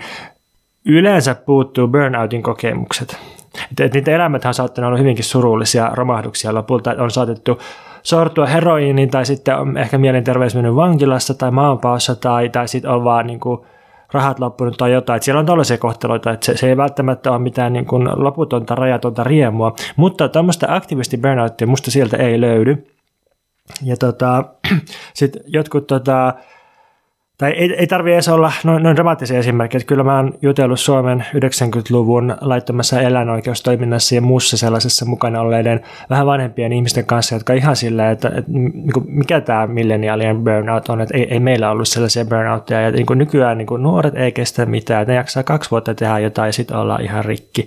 Speaker 3: yleensä puuttuu burnoutin kokemukset. Että, että niitä elämät on saattanut olla hyvinkin surullisia romahduksia. Lopulta on saatettu sortua heroiiniin tai sitten on ehkä mielenterveys mennyt vankilassa tai maanpaossa tai, tai sitten on vaan niin kuin rahat loppunut tai jotain. Että siellä on tällaisia kohteloita, että se, se ei välttämättä ole mitään niin kuin loputonta, rajatonta riemua, mutta tämmöistä aktivisti burnouttia musta sieltä ei löydy. Ja tota, [clears throat] sitten jotkut tota, tai ei, ei tarvitse edes olla noin, noin dramaattisia esimerkkejä. Kyllä mä oon jutellut Suomen 90-luvun laittomassa eläinoikeustoiminnassa ja muussa sellaisessa mukana olleiden vähän vanhempien ihmisten kanssa, jotka ihan silleen, että, että niin kuin mikä tämä milleniaalien burnout on, että ei, ei meillä ollut sellaisia burnoutteja. Ja niin kuin nykyään niin kuin nuoret ei kestä mitään, ne jaksaa kaksi vuotta tehdä jotain ja sitten ollaan ihan rikki.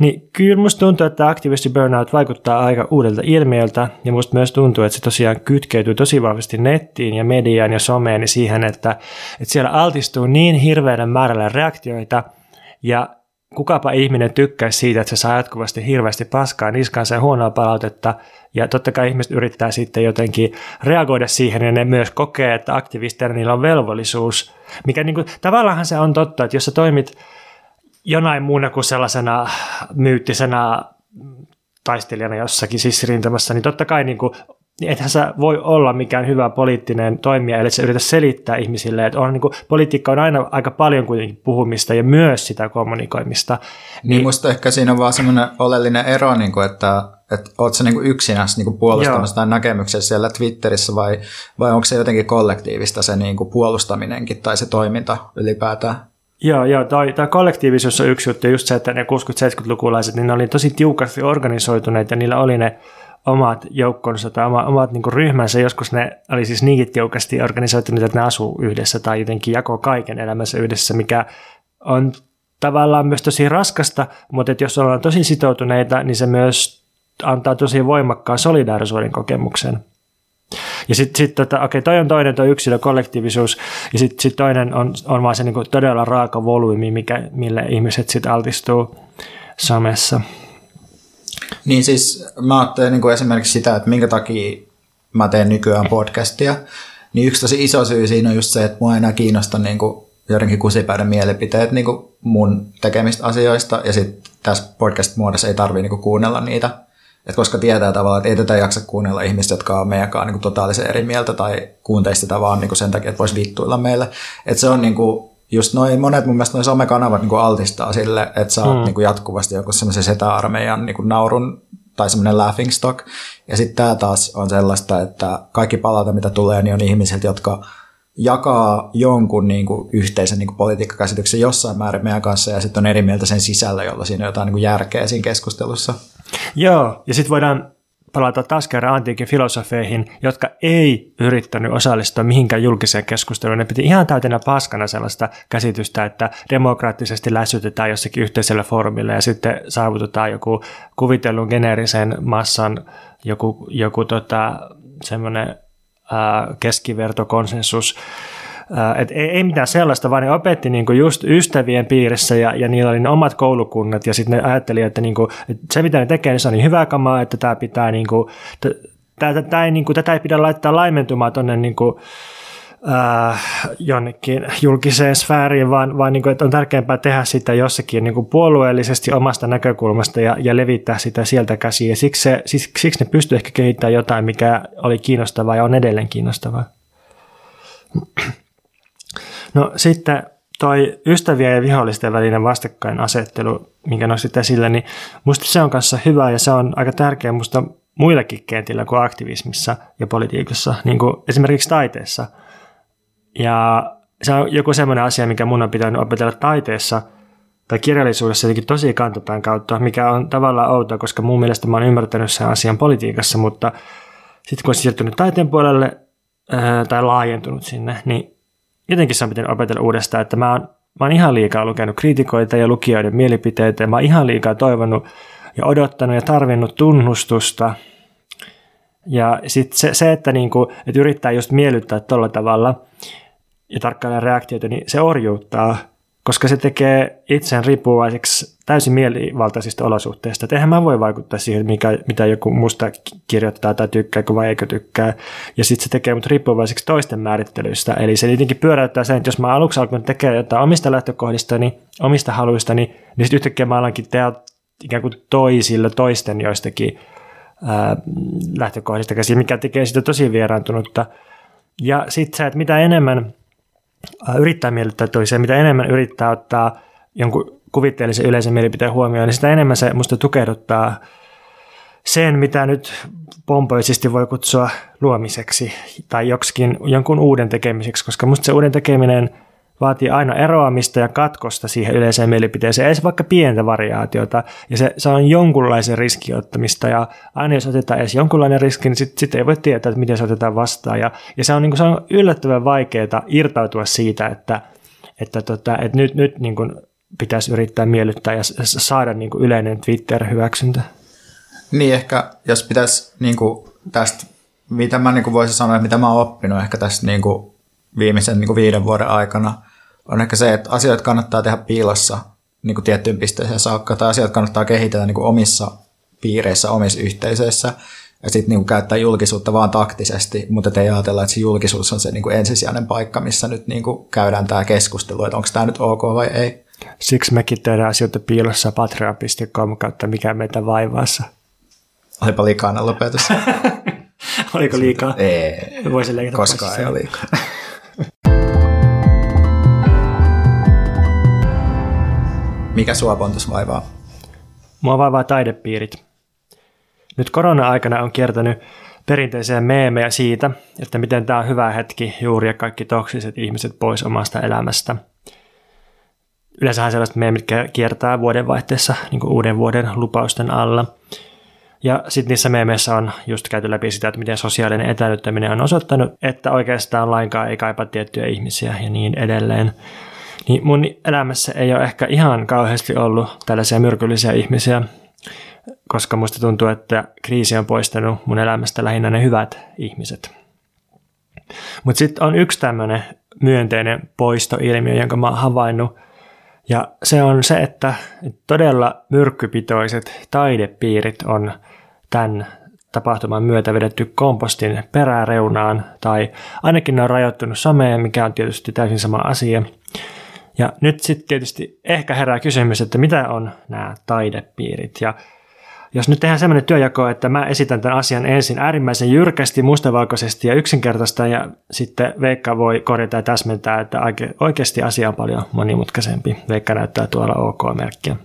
Speaker 3: Niin kyllä musta tuntuu, että aktivisti burnout vaikuttaa aika uudelta ilmiöltä ja musta myös tuntuu, että se tosiaan kytkeytyy tosi vahvasti nettiin ja mediaan ja someen ja siihen, että että siellä altistuu niin hirveän määrällä reaktioita ja kukapa ihminen tykkäisi siitä, että se saa jatkuvasti hirveästi paskaa niskansa ja huonoa palautetta, ja totta kai ihmiset yrittää sitten jotenkin reagoida siihen, ja ne myös kokee, että aktivisteilla niillä on velvollisuus, mikä niin kuin, tavallaan se on totta, että jos sä toimit jonain muuna kuin sellaisena myyttisenä taistelijana jossakin siis rintamassa, niin totta kai niin kuin niin ethän sä voi olla mikään hyvä poliittinen toimija, ellei sä yritä selittää ihmisille, että on, niin kuin, politiikka on aina aika paljon kuitenkin puhumista ja myös sitä kommunikoimista.
Speaker 2: Niin, niin musta ehkä siinä on vaan semmoinen oleellinen ero, niin kuin, että, että oot sä niin yksinässä niin puolustamassa tämän näkemyksen siellä Twitterissä vai, vai onko se jotenkin kollektiivista se niin kuin puolustaminenkin tai se toiminta ylipäätään?
Speaker 3: Joo, joo toi, toi kollektiivisuus on yksi juttu, just se, että ne 60-70-lukulaiset, niin ne oli tosi tiukasti organisoituneet ja niillä oli ne omat joukkonsa tai oma, omat niin ryhmänsä. Joskus ne oli siis niinkin tiukasti organisoituneet, että ne asuu yhdessä tai jotenkin jakoo kaiken elämänsä yhdessä, mikä on tavallaan myös tosi raskasta, mutta että jos ollaan tosi sitoutuneita, niin se myös antaa tosi voimakkaan solidaarisuuden kokemuksen. Ja sitten sit, tota, okei, toi on toinen, toi yksilö, kollektiivisuus, ja sitten sit toinen on, on vaan se niinku todella raaka volyymi, mikä, mille ihmiset sitten altistuu somessa.
Speaker 2: Niin siis mä ajattelen niin kuin esimerkiksi sitä, että minkä takia mä teen nykyään podcastia, niin yksi tosi iso syy siinä on just se, että mua enää kiinnosta niin kuin joidenkin kusipäiden mielipiteet niin kuin mun tekemistä asioista, ja sitten tässä podcast-muodossa ei tarvitse niin kuunnella niitä, et koska tietää tavallaan, että ei tätä jaksa kuunnella ihmistä, jotka on meidänkaan niin totaalisen eri mieltä tai kuunteista sitä vaan niin sen takia, että voisi vittuilla meille. Et se on niin kuin, just noin, monet mun mielestä noin somekanavat niin altistaa sille, että sä oot mm. niin jatkuvasti joku semmoisen setä-armeijan niin naurun tai semmoinen laughing stock. Ja sitten tämä taas on sellaista, että kaikki palaute, mitä tulee, niin on ihmisiltä, jotka jakaa jonkun niin kuin, yhteisen niin kuin, politiikkakäsityksen jossain määrin meidän kanssa ja sitten on eri mieltä sen sisällä, jolla siinä on jotain niin kuin, järkeä siinä keskustelussa.
Speaker 3: Joo, ja sitten voidaan palata taas kerran antiikin filosofeihin, jotka ei yrittänyt osallistua mihinkään julkiseen keskusteluun. Ne piti ihan täytenä paskana sellaista käsitystä, että demokraattisesti lässytetään jossakin yhteisellä foorumilla ja sitten saavutetaan joku kuvitellun geneerisen massan joku, joku tota, semmoinen keskivertokonsensus. Et ei, ei mitään sellaista, vaan ne opetti niinku just ystävien piirissä ja, ja niillä oli ne omat koulukunnat ja sitten ne ajatteli, että, niinku, että se mitä ne tekee, niin se on niin hyvää kamaa, että tämä pitää, niinku, tätä, ei, niinku, tätä ei pidä laittaa laimentumaan tuonne niinku, äh, jonnekin julkiseen sfääriin, vaan, vaan niin kuin, että on tärkeämpää tehdä sitä jossakin niin kuin puolueellisesti omasta näkökulmasta ja, ja levittää sitä sieltä käsiin. Ja siksi, se, siksi, siksi ne pystyy ehkä kehittämään jotain, mikä oli kiinnostavaa ja on edelleen kiinnostavaa. No sitten toi ystävien ja vihollisten välinen vastakkainasettelu, minkä nostit esille, niin musta se on kanssa hyvä ja se on aika tärkeä musta muillakin kentillä kuin aktivismissa ja politiikassa, niin kuin esimerkiksi taiteessa – ja se on joku semmoinen asia, mikä mun on pitänyt opetella taiteessa tai kirjallisuudessa jotenkin tosi kantapään kautta, mikä on tavallaan outoa, koska mun mielestä mä oon ymmärtänyt sen asian politiikassa, mutta sitten kun on siirtynyt taiteen puolelle tai laajentunut sinne, niin jotenkin se on pitänyt opetella uudestaan, että mä oon, mä oon ihan liikaa lukenut kriitikoita ja lukijoiden mielipiteitä ja mä oon ihan liikaa toivonut ja odottanut ja tarvinnut tunnustusta. Ja sitten se, se, että, niinku, että yrittää just miellyttää tuolla tavalla – ja tarkkailla reaktioita, niin se orjuuttaa, koska se tekee itseään riippuvaiseksi täysin mielivaltaisista olosuhteista. Et eihän mä voi vaikuttaa siihen, mikä, mitä joku musta kirjoittaa tai tykkää vai eikö tykkää. Ja sitten se tekee mut riippuvaiseksi toisten määrittelyistä. Eli se jotenkin pyöräyttää sen, että jos mä aluksi alkoin tekemään jotain omista lähtökohdistani, omista haluistani, niin sitten yhtäkkiä mä alankin tehdä ikään kuin toisille toisten joistakin ää, lähtökohdista käsin, mikä tekee sitä tosi vieraantunutta. Ja sitten se, että mitä enemmän yrittää miellyttää toisia, mitä enemmän yrittää ottaa jonkun kuvitteellisen yleisen mielipiteen huomioon, niin sitä enemmän se musta tukehduttaa sen, mitä nyt pompoisesti voi kutsua luomiseksi tai joksikin jonkun uuden tekemiseksi, koska musta se uuden tekeminen – vaatii aina eroamista ja katkosta siihen yleiseen mielipiteeseen, se vaikka pientä variaatiota, ja se, se on jonkunlaisen riskiottamista, ja aina jos otetaan edes jonkunlainen riski, niin sitten sit ei voi tietää, että miten se otetaan vastaan, ja, ja se, on, niin kuin, se on yllättävän vaikeaa irtautua siitä, että, että, tota, että nyt, nyt niin kuin pitäisi yrittää miellyttää ja saada niin kuin yleinen Twitter-hyväksyntä.
Speaker 2: Niin ehkä, jos pitäisi niin kuin tästä, mitä mä niin kuin voisin sanoa, mitä mä oon oppinut ehkä tästä niin kuin viimeisen niin kuin viiden vuoden aikana, on ehkä se, että asioita kannattaa tehdä piilossa niin kuin tiettyyn pisteeseen saakka, tai asioita kannattaa kehitellä niin kuin omissa piireissä, omissa yhteisöissä, ja sitten niin käyttää julkisuutta vaan taktisesti, mutta ei ajatella, että se julkisuus on se niin kuin ensisijainen paikka, missä nyt niin kuin käydään tämä keskustelu, että onko tämä nyt ok vai ei.
Speaker 3: Siksi mekin tehdään asioita piilossa patreon.com kautta mikä meitä vaivaassa.
Speaker 2: Olipa likainen lopetus. [laughs]
Speaker 3: Oliko liikaa?
Speaker 2: Ei,
Speaker 3: Voisin leikata
Speaker 2: koskaan ei ole liikaa. Mikä sua Pontus vaivaa?
Speaker 3: Mua vaivaa taidepiirit. Nyt korona-aikana on kiertänyt perinteisiä meemejä siitä, että miten tämä on hyvä hetki juuri ja kaikki toksiset ihmiset pois omasta elämästä. Yleensähän sellaiset meemit kiertää vuodenvaihteessa niin uuden vuoden lupausten alla. Ja sitten niissä meemeissä on just käyty läpi sitä, että miten sosiaalinen etänyttäminen on osoittanut, että oikeastaan lainkaan ei kaipaa tiettyjä ihmisiä ja niin edelleen. Niin mun elämässä ei ole ehkä ihan kauheasti ollut tällaisia myrkyllisiä ihmisiä, koska musta tuntuu, että kriisi on poistanut mun elämästä lähinnä ne hyvät ihmiset. Mutta sitten on yksi tämmöinen myönteinen poistoilmiö, jonka mä oon havainnut, ja se on se, että todella myrkkypitoiset taidepiirit on tämän tapahtuman myötä vedetty kompostin peräreunaan, tai ainakin ne on rajoittunut someen, mikä on tietysti täysin sama asia. Ja nyt sitten tietysti ehkä herää kysymys, että mitä on nämä taidepiirit. Ja jos nyt tehdään sellainen työjako, että mä esitän tämän asian ensin äärimmäisen jyrkästi, mustavalkoisesti ja yksinkertaista, ja sitten Veikka voi korjata ja täsmentää, että oikeasti asia on paljon monimutkaisempi. Veikka näyttää tuolla OK-merkkiä.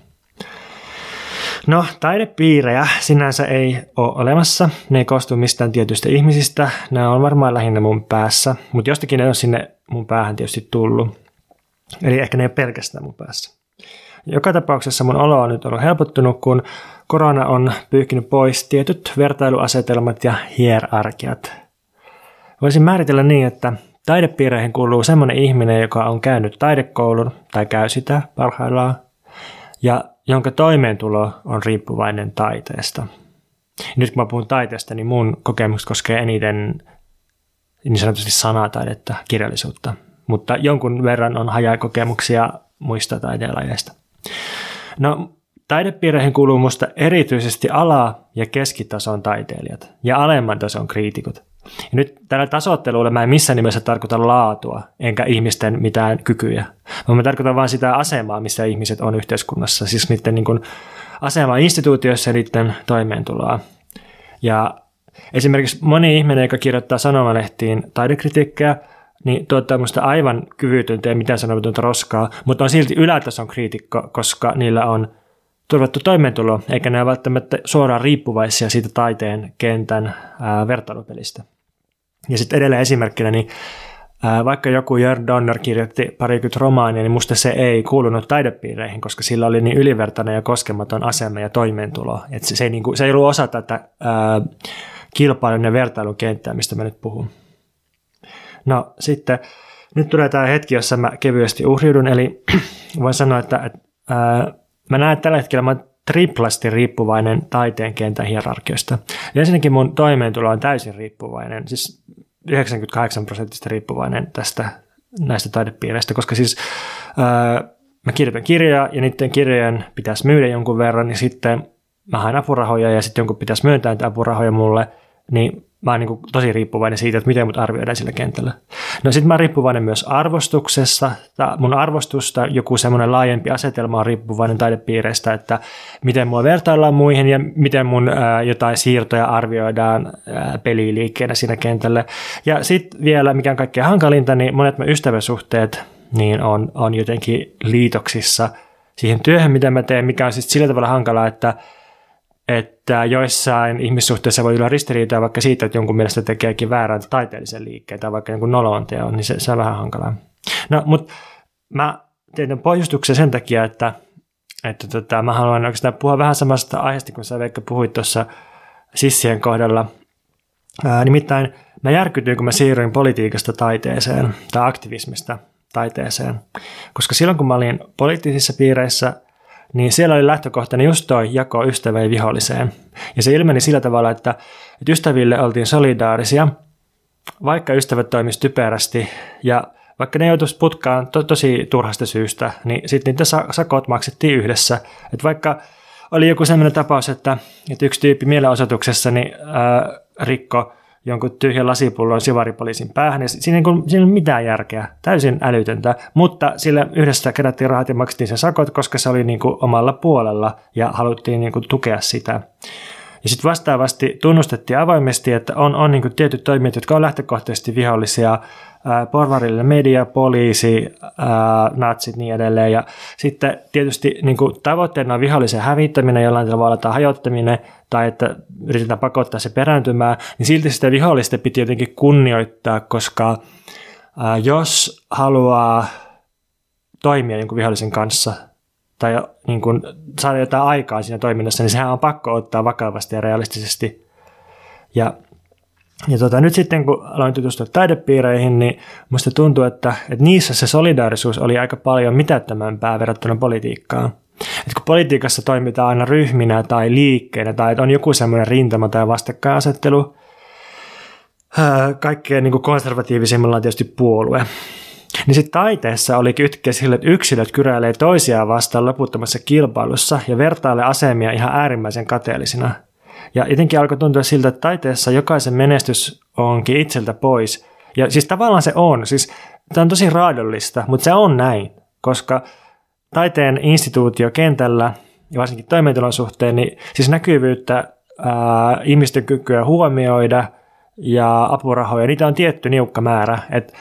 Speaker 3: No, taidepiirejä sinänsä ei ole olemassa. Ne ei koostu mistään tietystä ihmisistä. Nämä on varmaan lähinnä mun päässä, mutta jostakin ne on sinne mun päähän tietysti tullut. Eli ehkä ne ei ole pelkästään mun päässä. Joka tapauksessa mun olo on nyt ollut helpottunut, kun korona on pyyhkinyt pois tietyt vertailuasetelmat ja hierarkiat. Voisin määritellä niin, että taidepiireihin kuuluu semmoinen ihminen, joka on käynyt taidekoulun tai käy sitä parhaillaan, ja jonka toimeentulo on riippuvainen taiteesta. Nyt kun mä puhun taiteesta, niin mun kokemus koskee eniten niin sanotusti sanataidetta, kirjallisuutta. Mutta jonkun verran on hajakokemuksia muista taiteenlajeista. No, taidepiireihin kuuluu musta erityisesti ala- ja keskitason taiteilijat ja alemman tason kriitikot. Ja nyt tällä tasoittelulla mä en missään nimessä tarkoita laatua, enkä ihmisten mitään kykyjä, vaan mä tarkoitan vain sitä asemaa, missä ihmiset on yhteiskunnassa, siis niiden niin kuin asemaa instituutioissa ja niiden toimeentuloa. Ja esimerkiksi moni ihminen, joka kirjoittaa sanomalehtiin taidekritiikkiä, niin tuottaa minusta aivan kyvytöntä ja mitään sanomatonta roskaa, mutta on silti ylätason kriitikko, koska niillä on turvattu toimeentulo, eikä ne ole välttämättä suoraan riippuvaisia siitä taiteen kentän ää, vertailupelistä. Ja sitten edelleen esimerkkinä, niin vaikka joku Jörn Donner kirjoitti parikymmentä romaania, niin musta se ei kuulunut taidepiireihin, koska sillä oli niin ylivertainen ja koskematon asema ja toimeentulo. että se, se, ei, niin kuin, se ei ollut osa tätä ää, kilpailun ja vertailun kenttää, mistä mä nyt puhun. No sitten, nyt tulee tämä hetki, jossa mä kevyesti uhriudun, eli [clears throat] voin sanoa, että, että ää, mä näen tällä hetkellä, mä triplasti riippuvainen taiteen kentän hierarkiosta. Ja ensinnäkin mun toimeentulo on täysin riippuvainen, siis 98 prosenttista riippuvainen tästä näistä taidepiireistä, koska siis ää, mä kirjoitan kirjoja ja niiden kirjojen pitäisi myydä jonkun verran, ja sitten mä haen apurahoja ja sitten jonkun pitäisi myöntää apurahoja mulle, niin mä oon niin tosi riippuvainen siitä, että miten mut arvioidaan sillä kentällä. No sit mä oon riippuvainen myös arvostuksessa. Mun arvostusta, joku semmoinen laajempi asetelma on riippuvainen taidepiireistä, että miten mua vertaillaan muihin ja miten mun ää, jotain siirtoja arvioidaan peliliikkeenä siinä kentällä. Ja sitten vielä, mikä on kaikkein hankalinta, niin monet mä ystäväsuhteet niin on, on jotenkin liitoksissa siihen työhön, mitä mä teen, mikä on siis sillä tavalla hankalaa, että että joissain ihmissuhteissa voi olla ristiriitoja vaikka siitä, että jonkun mielestä tekeekin väärän taiteellisen liikkeen tai vaikka jonkun nolon teon, niin se, se on vähän hankalaa. No, mutta mä tein tämän pohjustuksen sen takia, että, että tota, mä haluan oikeastaan puhua vähän samasta aiheesta, kun sä Veikka puhuit tuossa sissien kohdalla. Ää, nimittäin mä järkytyin, kun mä siirryin politiikasta taiteeseen tai aktivismista taiteeseen. Koska silloin, kun mä olin poliittisissa piireissä – niin siellä oli lähtökohtana just toi jako ystävä ja viholliseen. Ja se ilmeni sillä tavalla, että, että ystäville oltiin solidaarisia, vaikka ystävät toimisivat typerästi ja vaikka ne joutuisi putkaan to- tosi turhasta syystä, niin sitten niitä sakot maksettiin yhdessä. Että vaikka oli joku sellainen tapaus, että, että yksi tyyppi mielenosoituksessa niin, ää, rikko jonkun tyhjän lasipullon sivaripoliisin päähän. Siinä, ei, siinä ei ole mitään järkeä, täysin älytöntä, mutta sillä yhdessä kerättiin rahat ja maksettiin sen sakot, koska se oli niin kuin omalla puolella ja haluttiin niin kuin tukea sitä. Ja sitten vastaavasti tunnustettiin avoimesti, että on, on niin tietyt toimijat, jotka on lähtökohtaisesti vihollisia porvarille media, poliisi, natsit niin edelleen. Ja sitten tietysti niin kuin tavoitteena on vihollisen hävittäminen jollain tavalla tai hajottaminen tai että yritetään pakottaa se perääntymään, niin silti sitä vihollista piti jotenkin kunnioittaa, koska ää, jos haluaa toimia jonkun vihollisen kanssa tai niin kuin, saada jotain aikaa siinä toiminnassa, niin sehän on pakko ottaa vakavasti ja realistisesti. Ja ja tota, nyt sitten kun aloin tutustua taidepiireihin, niin musta tuntuu, että, että niissä se solidaarisuus oli aika paljon mitättömämpää verrattuna politiikkaan. Et kun politiikassa toimitaan aina ryhminä tai liikkeinä tai on joku semmoinen rintama tai vastakkainasettelu, kaikkein niin konservatiivisimmilla on tietysti puolue. Niin sitten taiteessa oli kytkeä sille, että yksilöt kyräilee toisiaan vastaan loputtomassa kilpailussa ja vertailee asemia ihan äärimmäisen kateellisina – ja jotenkin alkoi tuntua siltä, että taiteessa jokaisen menestys onkin itseltä pois. Ja siis tavallaan se on. Siis tämä on tosi raadollista, mutta se on näin, koska taiteen instituutio kentällä ja varsinkin toimeentulon suhteen, niin siis näkyvyyttä, ää, ihmisten kykyä huomioida ja apurahoja, niitä on tietty niukka määrä. Et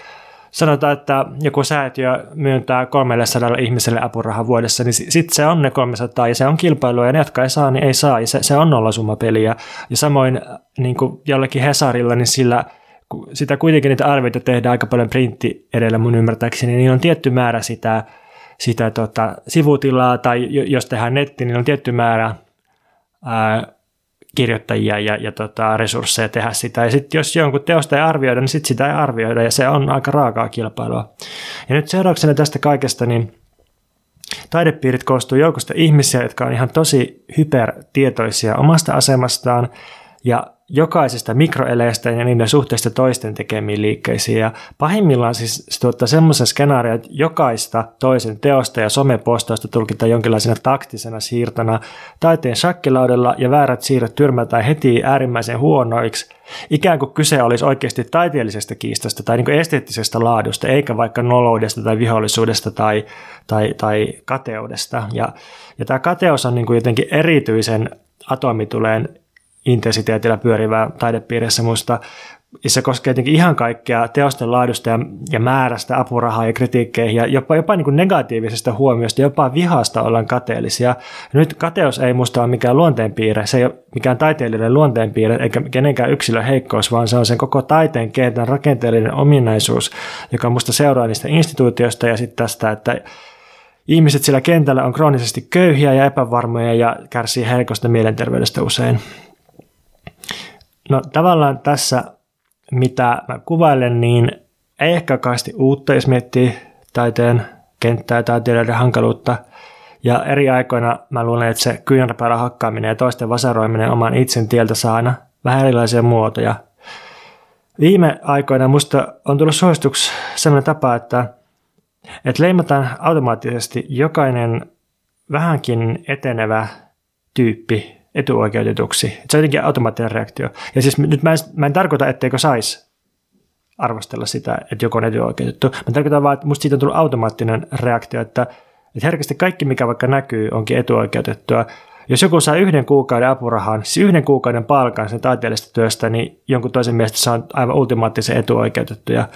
Speaker 3: sanotaan, että joku säätiö myöntää 300 ihmiselle apurahaa vuodessa, niin sitten se on ne 300 ja se on kilpailua ja ne, jotka ei saa, niin ei saa ja se, se on nollasummapeliä. Ja samoin niin kuin jollekin Hesarilla, niin sillä sitä kuitenkin niitä arvioita tehdään aika paljon printti edellä mun ymmärtääkseni, niin on tietty määrä sitä, sitä tota, sivutilaa tai jos tehdään netti, niin on tietty määrä ää, kirjoittajia ja, ja tota, resursseja tehdä sitä. Ja sitten jos jonkun teosta ei arvioida, niin sitten sitä ei arvioida ja se on aika raakaa kilpailua. Ja nyt seurauksena tästä kaikesta, niin taidepiirit koostuu joukosta ihmisiä, jotka on ihan tosi hypertietoisia omasta asemastaan ja jokaisesta mikroeleistä ja niiden suhteesta toisten tekemiin liikkeisiin. Ja pahimmillaan siis tuottaa semmoisen skenaario, että jokaista toisen teosta ja somepostausta tulkitaan jonkinlaisena taktisena siirtona taiteen shakkilaudella ja väärät siirrot tyrmätään heti äärimmäisen huonoiksi, ikään kuin kyse olisi oikeasti taiteellisesta kiistasta tai niin esteettisestä laadusta, eikä vaikka noloudesta tai vihollisuudesta tai, tai, tai kateudesta. Ja, ja tämä kateus on niin kuin jotenkin erityisen atomituleen intensiteetillä pyörivää taidepiirissä musta. Se koskee jotenkin ihan kaikkea teosten laadusta ja, ja määrästä, apurahaa ja kritiikkeihin ja jopa, jopa niin kuin negatiivisesta huomiosta, jopa vihasta ollaan kateellisia. Nyt kateus ei musta ole mikään luonteenpiirre, se ei ole mikään taiteellinen luonteenpiirre eikä kenenkään yksilön heikkous, vaan se on sen koko taiteen kentän rakenteellinen ominaisuus, joka musta seuraa niistä instituutioista ja sitten tästä, että ihmiset sillä kentällä on kroonisesti köyhiä ja epävarmoja ja kärsii heikosta mielenterveydestä usein. No tavallaan tässä, mitä mä kuvailen, niin ei ehkä kaisti uutta, jos miettii taiteen kenttää tai taiteilijoiden hankaluutta. Ja eri aikoina mä luulen, että se kyynärpäällä hakkaaminen ja toisten vasaroiminen oman itsen tieltä saa aina vähän erilaisia muotoja. Viime aikoina musta on tullut suosituksi sellainen tapa, että, että leimataan automaattisesti jokainen vähänkin etenevä tyyppi etuoikeutetuksi. Se on jotenkin automaattinen reaktio. Ja siis nyt mä en, mä en tarkoita, etteikö saisi arvostella sitä, että joku on etuoikeutettu. Mä tarkoitan vaan, että musta siitä on tullut automaattinen reaktio, että, että herkästi kaikki, mikä vaikka näkyy, onkin etuoikeutettua. Jos joku saa yhden kuukauden apurahan, siis yhden kuukauden palkan sen taiteellisesta työstä, niin jonkun toisen mielestä se on aivan ultimaattisen etuoikeutettu. Ja,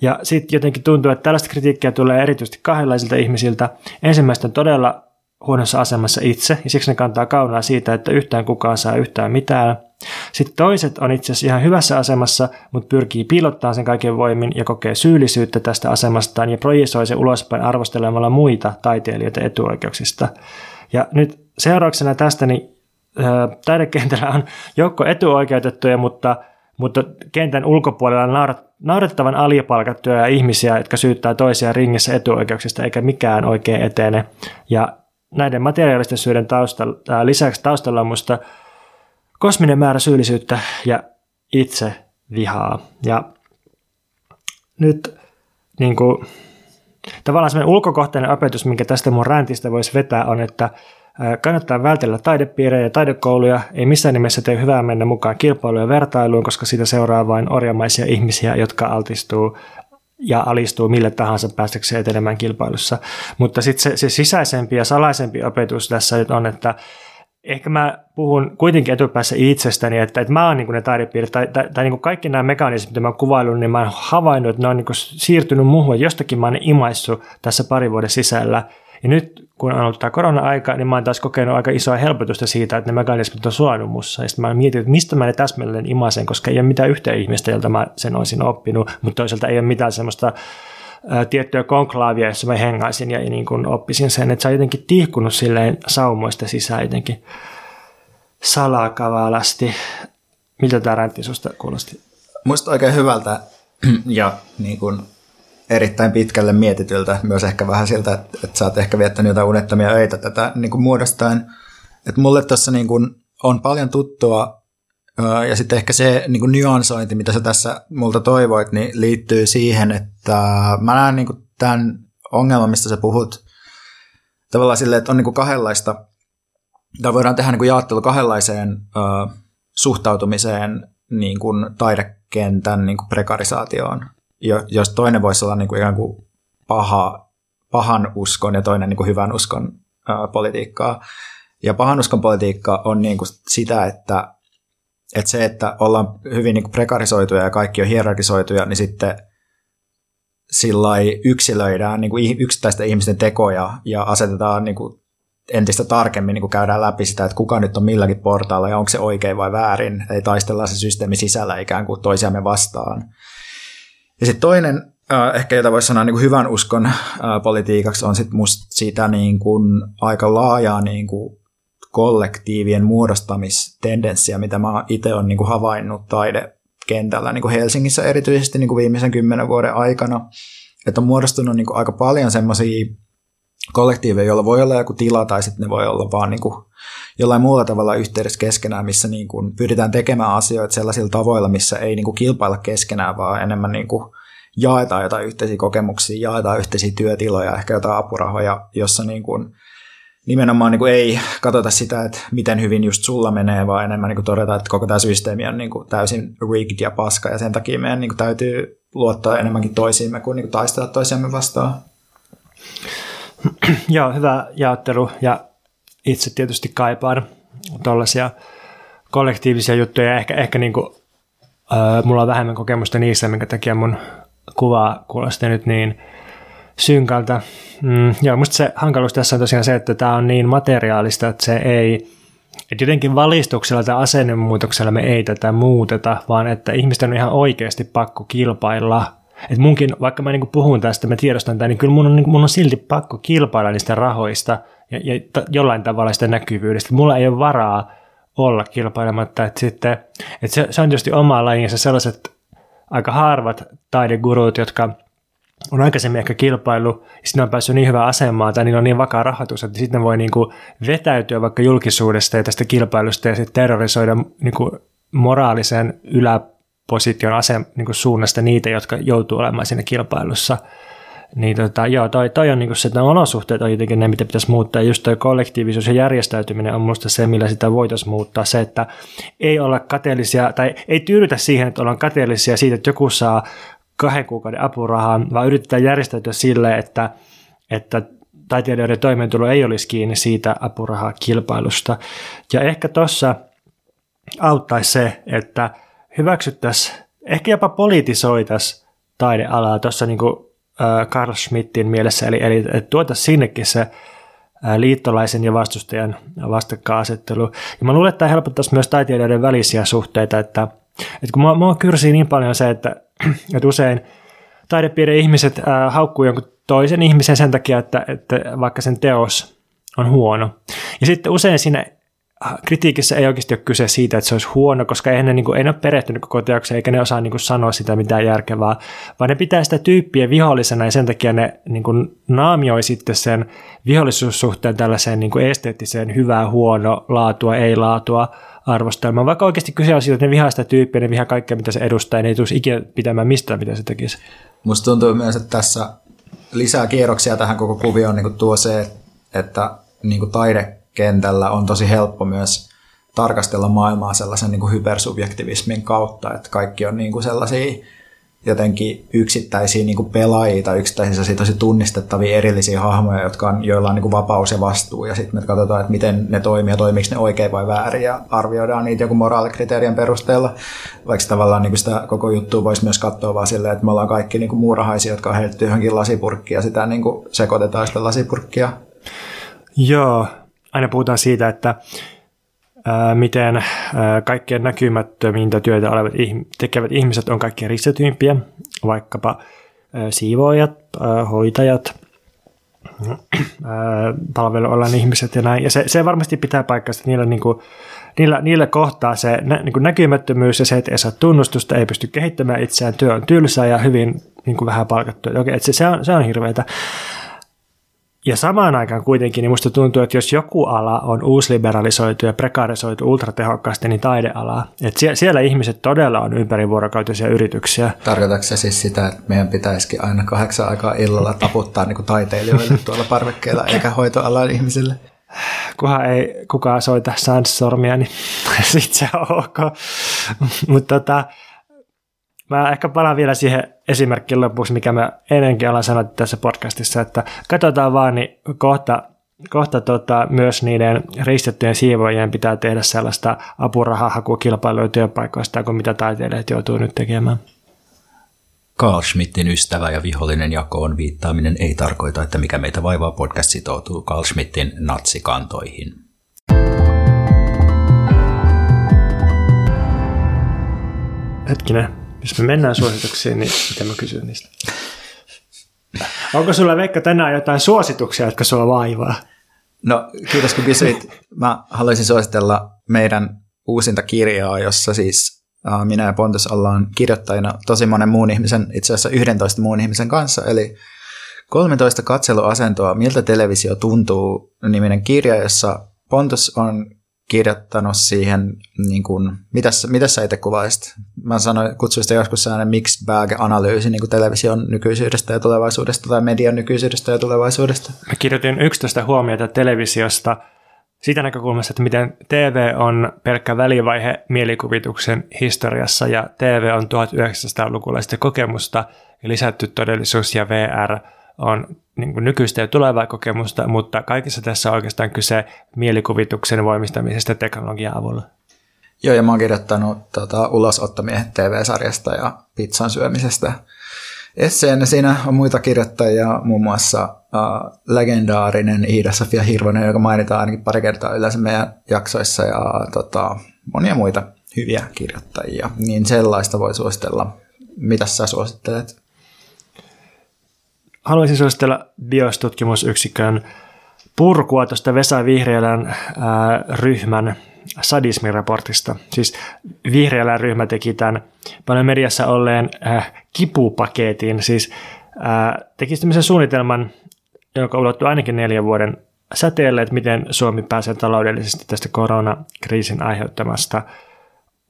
Speaker 3: ja sitten jotenkin tuntuu, että tällaista kritiikkiä tulee erityisesti kahdenlaisilta ihmisiltä. Ensimmäistä on todella huonossa asemassa itse, ja siksi ne kantaa kaunaa siitä, että yhtään kukaan saa yhtään mitään. Sitten toiset on itse asiassa ihan hyvässä asemassa, mutta pyrkii piilottaa sen kaiken voimin ja kokee syyllisyyttä tästä asemastaan ja projisoi se ulospäin arvostelemalla muita taiteilijoita etuoikeuksista. Ja nyt seurauksena tästä niin taidekentällä on joukko etuoikeutettuja, mutta, mutta kentän ulkopuolella naurettavan alipalkattuja ihmisiä, jotka syyttää toisia ringissä etuoikeuksista, eikä mikään oikein etene. Ja näiden materiaalisten syiden taustalla, ää, lisäksi taustalla on musta kosminen määrä syyllisyyttä ja itse vihaa. Ja nyt niin kuin, tavallaan sellainen ulkokohtainen opetus, minkä tästä mun räntistä voisi vetää, on, että kannattaa vältellä taidepiirejä ja taidekouluja. Ei missään nimessä tee hyvää mennä mukaan kilpailuun ja vertailuun, koska siitä seuraa vain orjamaisia ihmisiä, jotka altistuu ja alistuu mille tahansa päästäkseen etenemään kilpailussa. Mutta sitten se, se sisäisempi ja salaisempi opetus tässä nyt on, että ehkä mä puhun kuitenkin etupäässä itsestäni, että, että mä oon niin ne taidepiirit, tai, tai, tai niin kaikki nämä mekanismit, mitä mä oon kuvaillut, niin mä oon havainnut, että ne on niin siirtynyt muuhun, jostakin mä oon imaissut tässä pari vuoden sisällä, ja nyt kun on ollut tämä korona-aika, niin mä oon taas kokenut aika isoa helpotusta siitä, että ne mekanismit on suojannut mussa. Ja sitten mä mietin, että mistä mä ne täsmälleen imasen, koska ei ole mitään yhtä ihmistä, jolta mä sen olisin oppinut, mutta toisaalta ei ole mitään semmoista ää, tiettyä konklaavia, jossa mä hengaisin ja niin kun oppisin sen, että se on jotenkin tihkunut silleen saumoista sisään jotenkin salakavalasti. Miltä tämä räntti susta kuulosti?
Speaker 2: Musta oikein hyvältä [clears throat] ja niin kun erittäin pitkälle mietityltä, myös ehkä vähän siltä, että, että sä oot ehkä viettänyt jotain unettomia öitä tätä niin kuin muodostaen. Että mulle tuossa niin kuin on paljon tuttua ja sitten ehkä se niin kuin nyansointi, mitä sä tässä multa toivoit, niin liittyy siihen, että mä näen niin kuin tämän ongelman, mistä sä puhut, tavallaan silleen, että on niin kuin kahdenlaista, tai voidaan tehdä niin kuin jaottelu kahdenlaiseen uh, suhtautumiseen niin kuin taidekentän niin kuin prekarisaatioon jos toinen voisi olla niin kuin ikään kuin paha, pahan uskon ja toinen niin kuin hyvän uskon ää, politiikkaa. Ja pahan uskon politiikka on niin kuin sitä, että, että se, että ollaan hyvin niin kuin prekarisoituja ja kaikki on hierarkisoituja, niin sitten sillai yksilöidään niin kuin yksittäisten ihmisten tekoja ja asetetaan niin kuin entistä tarkemmin niin kuin käydään läpi sitä, että kuka nyt on milläkin portaalla ja onko se oikein vai väärin. Ei taistella se systeemi sisällä ikään kuin toisiamme vastaan. Ja sitten toinen, äh, ehkä jota voisi sanoa niin kuin hyvän uskon äh, politiikaksi, on sitten musta siitä niin kuin aika laajaa niin kuin kollektiivien muodostamistendenssiä, mitä mä itse olen niin kuin havainnut taidekentällä niin kuin Helsingissä erityisesti niin kuin viimeisen kymmenen vuoden aikana. Että on muodostunut niin kuin aika paljon semmoisia kollektiiveja, joilla voi olla joku tila tai sitten ne voi olla vaan niin kuin jollain muulla tavalla yhteydessä keskenään, missä niin kuin pyritään tekemään asioita sellaisilla tavoilla, missä ei niin kuin kilpailla keskenään, vaan enemmän niin kuin jaetaan jotain yhteisiä kokemuksia, jaetaan yhteisiä työtiloja, ehkä jotain apurahoja, jossa niin kuin nimenomaan niin kuin ei katsota sitä, että miten hyvin just sulla menee, vaan enemmän niin kuin todeta, että koko tämä systeemi on niin kuin täysin rigged ja paska, ja sen takia meidän niin kuin täytyy luottaa enemmänkin toisiimme kuin, niin kuin taistella toisiamme vastaan.
Speaker 3: Joo, hyvä jaottelu ja itse tietysti kaipaan tuollaisia kollektiivisia juttuja. Ja ehkä, ehkä niin kuin, äh, mulla on vähemmän kokemusta niissä, minkä takia mun kuva kuulosti nyt niin synkältä. Mm, joo, musta se hankaluus tässä on tosiaan se, että tämä on niin materiaalista, että se ei, että jotenkin valistuksella tai asennemuutoksella me ei tätä muuteta, vaan että ihmisten on ihan oikeasti pakko kilpailla. Et munkin, vaikka mä niin puhun tästä, mä tiedostan tämän, niin kyllä mun on, niin, mun on silti pakko kilpailla niistä rahoista ja, ja t- jollain tavalla sitä näkyvyydestä. Mulla ei ole varaa olla kilpailematta. Et sitten, et se, se on tietysti oma lajinsa sellaiset aika harvat taidegurut, jotka on aikaisemmin ehkä kilpailu, ja sitten on päässyt niin hyvää asemaa, tai niillä on niin vakaa rahoitus, että sitten voi niin kuin vetäytyä vaikka julkisuudesta ja tästä kilpailusta ja sitten terrorisoida niin kuin moraalisen ylä, position asem, niin kuin suunnasta niitä, jotka joutuu olemaan siinä kilpailussa. Niin tota, joo, toi, toi on niin se, että olosuhteet on jotenkin ne, mitä pitäisi muuttaa. Ja just toi kollektiivisuus ja järjestäytyminen on minusta se, millä sitä voitaisiin muuttaa. Se, että ei olla kateellisia, tai ei tyydytä siihen, että ollaan kateellisia siitä, että joku saa kahden kuukauden apurahaa, vaan yritetään järjestäytyä sille, että, että taiteilijoiden toimeentulo ei olisi kiinni siitä apurahaa kilpailusta. Ja ehkä tuossa auttaisi se, että – hyväksyttäisiin, ehkä jopa politisoitaisiin taidealaa tuossa niin Carl Schmidtin mielessä, eli, eli tuotaisiin sinnekin se liittolaisen ja vastustajan vastakkainasettelu. Ja mä luulen, että tämä helpottaisi myös taiteilijoiden välisiä suhteita, että, että kun mua, mua kyrsii niin paljon se, että, [clears throat] että usein taidepiirien ihmiset haukkuu jonkun toisen ihmisen sen takia, että, että vaikka sen teos on huono. Ja sitten usein siinä kritiikissä ei oikeasti ole kyse siitä, että se olisi huono, koska eihän ne, niin kuin, ei ne ole perehtynyt koko teokseen, eikä ne osaa niin kuin, sanoa sitä mitään järkevää, vaan ne pitää sitä tyyppiä vihollisena, ja sen takia ne niin kuin, naamioi sitten sen vihollisuussuhteen tällaiseen niin kuin esteettiseen hyvää, huono, laatua, ei laatua arvostelmaan, vaikka oikeasti kyse on siitä, että ne vihaa sitä tyyppiä, ne vihaa kaikkea, mitä se edustaa, ja ne ei tulisi ikinä pitämään mistään, mitä se tekisi.
Speaker 2: Musta tuntuu myös, että tässä lisää kierroksia tähän koko kuvioon niin tuo se, että niin taide kentällä on tosi helppo myös tarkastella maailmaa sellaisen niin kuin hypersubjektivismin kautta, että kaikki on niin kuin sellaisia jotenkin yksittäisiä niin kuin pelaajia tai yksittäisiä tosi tunnistettavia erillisiä hahmoja, jotka on, joilla on niin kuin vapaus ja vastuu, ja sitten me katsotaan, että miten ne toimii ja toimiiko ne oikein vai väärin, ja arvioidaan niitä joku moraalikriteerien perusteella, vaikka tavallaan niin kuin sitä koko juttua voisi myös katsoa vaan silleen, että me ollaan kaikki niin kuin muurahaisia, jotka on heitetty johonkin lasipurkkiin, ja sitä niin kuin sekoitetaan sitä lasipurkkia.
Speaker 3: Joo, aina puhutaan siitä, että ää, miten ää, kaikkein näkymättömintä työtä olevat tekevät ihmiset on kaikkein ristetyimpiä, vaikkapa ää, siivoojat, ää, hoitajat, palvelualan ihmiset ja näin. Ja se, se varmasti pitää paikkaa, että niillä, niin kuin, niillä, niillä kohtaa se nä, niin kuin näkymättömyys ja se, että ei saa tunnustusta, ei pysty kehittämään itseään, työ on tylsää ja hyvin niin kuin vähän palkattu. Okei, että se, se, on, se on hirveätä. Ja samaan aikaan kuitenkin niin musta tuntuu, että jos joku ala on uusliberalisoitu ja prekarisoitu ultratehokkaasti, niin taidealaa. Että sie- siellä ihmiset todella on ympärivuorokautisia yrityksiä.
Speaker 2: Tarkoitatko se siis sitä, että meidän pitäisikin aina kahdeksan aikaa illalla taputtaa niin kuin taiteilijoille tuolla parvekkeella eikä hoitoalan ihmisille?
Speaker 3: Kunhan ei kukaan soita sansormia, niin [laughs] sitten se on ok. Mutta tota, Mä ehkä palaan vielä siihen esimerkkiin lopuksi, mikä mä ennenkin olen sanonut tässä podcastissa, että katsotaan vaan, niin kohta, kohta tota, myös niiden ristettyjen siivoajien pitää tehdä sellaista apurahahakukilpailua työpaikoista, kuin mitä taiteilijat joutuu nyt tekemään.
Speaker 1: Carl Schmittin ystävä ja vihollinen jakoon viittaaminen ei tarkoita, että mikä meitä vaivaa podcast sitoutuu Carl Schmittin natsikantoihin.
Speaker 3: Hetkinen, jos me mennään suosituksiin, niin miten mä kysyn niistä? Onko sulla Veikka tänään jotain suosituksia, jotka sua vaivaa?
Speaker 2: No kiitos kun kysyit. Mä haluaisin suositella meidän uusinta kirjaa, jossa siis minä ja Pontus ollaan kirjoittajina tosi monen muun ihmisen, itse asiassa 11 muun ihmisen kanssa, eli 13 katseluasentoa, miltä televisio tuntuu, niminen kirja, jossa Pontus on kirjoittanut siihen, niin kuin, mitäs, mitäs sä itse kuvaisit? Mä sanoin, kutsuin sitä joskus sellainen mixed bag-analyysi niin television nykyisyydestä ja tulevaisuudesta tai median nykyisyydestä ja tulevaisuudesta.
Speaker 3: Mä kirjoitin 11 huomiota televisiosta siitä näkökulmasta, että miten TV on pelkkä välivaihe mielikuvituksen historiassa ja TV on 1900-lukulaista kokemusta ja lisätty todellisuus ja VR on niin kuin nykyistä ja tulevaa kokemusta, mutta kaikessa tässä on oikeastaan kyse mielikuvituksen voimistamisesta teknologian avulla.
Speaker 2: Joo, ja mä oon kirjoittanut tota, ulosottomiehet TV-sarjasta ja pizzan syömisestä esseen. Siinä on muita kirjoittajia, muun muassa uh, legendaarinen Iida-Sofia Hirvonen, joka mainitaan ainakin pari kertaa yleensä meidän jaksoissa, ja tota, monia muita hyviä kirjoittajia. Niin sellaista voi suositella. Mitä sä suosittelet?
Speaker 3: Haluaisin suositella biostutkimusyksikön purkua tuosta Vesa Vihriälän äh, ryhmän sadismiraportista. Siis Vihriälän ryhmä teki tämän paljon mediassa olleen kipupaketin, siis teki tämmöisen suunnitelman, joka ulottuu ainakin neljän vuoden säteelle, että miten Suomi pääsee taloudellisesti tästä koronakriisin aiheuttamasta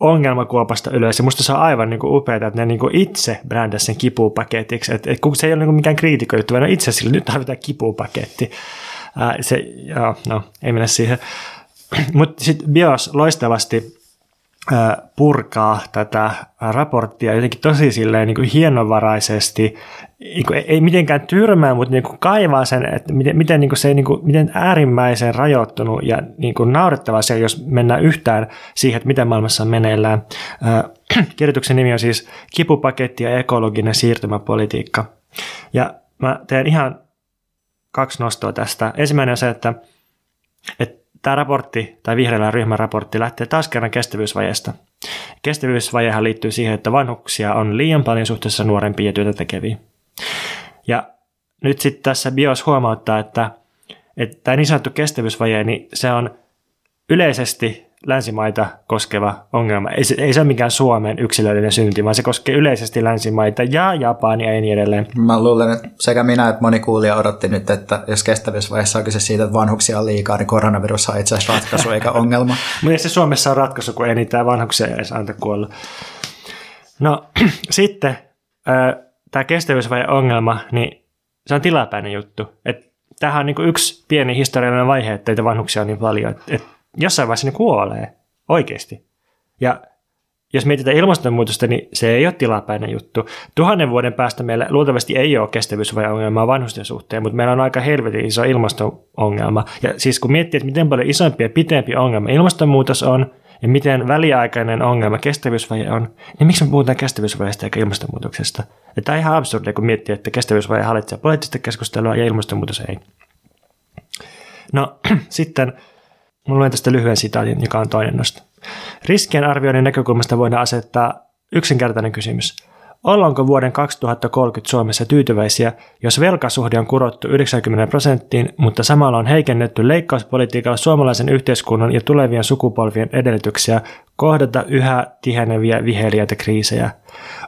Speaker 3: ongelmakuopasta ylös. Ja musta se on aivan niin upeaa, että ne niin kuin itse brändäsivät sen kipupaketiksi. Että, että kun se ei ole niin kuin mikään kriitikoittu, vaan itse sillä nyt tarvitaan kipupaketti. Ää, se, joo, no, ei mennä siihen. [clears throat] Mutta sitten BIOS loistavasti purkaa tätä raporttia jotenkin tosi silleen niin kuin hienovaraisesti, niin kuin ei mitenkään tyrmää, mutta niin kuin kaivaa sen, että miten, miten, niin kuin se, niin kuin, miten äärimmäisen rajoittunut ja niin kuin naurettava se, jos mennään yhtään siihen, että mitä maailmassa on meneillään. [clears throat] Kirjoituksen nimi on siis Kipupaketti ja ekologinen siirtymäpolitiikka. Ja mä teen ihan kaksi nostoa tästä. Ensimmäinen on se, että, että Tämä raportti, tai vihreällä ryhmän raportti, lähtee taas kerran kestävyysvajeesta. Kestävyysvajehan liittyy siihen, että vanhuksia on liian paljon suhteessa nuorempiin ja työtä tekeviin. Ja nyt sitten tässä BIOS huomauttaa, että, että tämä niin sanottu kestävyysvaje, niin se on yleisesti länsimaita koskeva ongelma. Ei se, ei se ole mikään Suomen yksilöllinen synti, vaan se koskee yleisesti länsimaita ja Japania ja niin edelleen.
Speaker 2: Mä luulen, että sekä minä että moni kuulija odotti nyt, että jos kestävyysvaiheessa on kyse siitä, että vanhuksia on liikaa, niin koronavirus on itse asiassa ratkaisu eikä [laughs] ongelma.
Speaker 3: Mutta se Suomessa on ratkaisu, kun ei niitä vanhuksia edes anta kuolla. No [clears throat] sitten tämä kestävyysvaje ongelma, niin se on tilapäinen juttu. Tämähän on niin yksi pieni historiallinen vaihe, että teitä vanhuksia on niin paljon. Että et jossain vaiheessa ne kuolee oikeasti. Ja jos mietitään ilmastonmuutosta, niin se ei ole tilapäinen juttu. Tuhannen vuoden päästä meillä luultavasti ei ole kestävyysvaje-ongelmaa vanhusten suhteen, mutta meillä on aika helvetin iso ilmasto-ongelma. Ja siis kun miettii, että miten paljon isompi ja pitempi ongelma ilmastonmuutos on, ja miten väliaikainen ongelma kestävyysvaje on, niin miksi me puhutaan kestävyysvajeesta eikä ilmastonmuutoksesta? Tämä on ihan absurdia, kun miettii, että kestävyysvaje hallitsee poliittista keskustelua ja ilmastonmuutos ei. No [clears throat] sitten Mulla luen tästä lyhyen sitaatin, joka on toinen nosto. Riskien arvioinnin näkökulmasta voidaan asettaa yksinkertainen kysymys. Ollaanko vuoden 2030 Suomessa tyytyväisiä, jos velkasuhde on kurottu 90 prosenttiin, mutta samalla on heikennetty leikkauspolitiikalla suomalaisen yhteiskunnan ja tulevien sukupolvien edellytyksiä kohdata yhä tiheneviä viheliäitä kriisejä?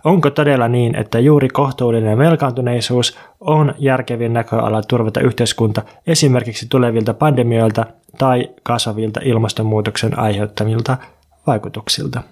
Speaker 3: Onko todella niin, että juuri kohtuullinen velkaantuneisuus on järkevin näköala turvata yhteiskunta esimerkiksi tulevilta pandemioilta tai kasvavilta ilmastonmuutoksen aiheuttamilta vaikutuksilta?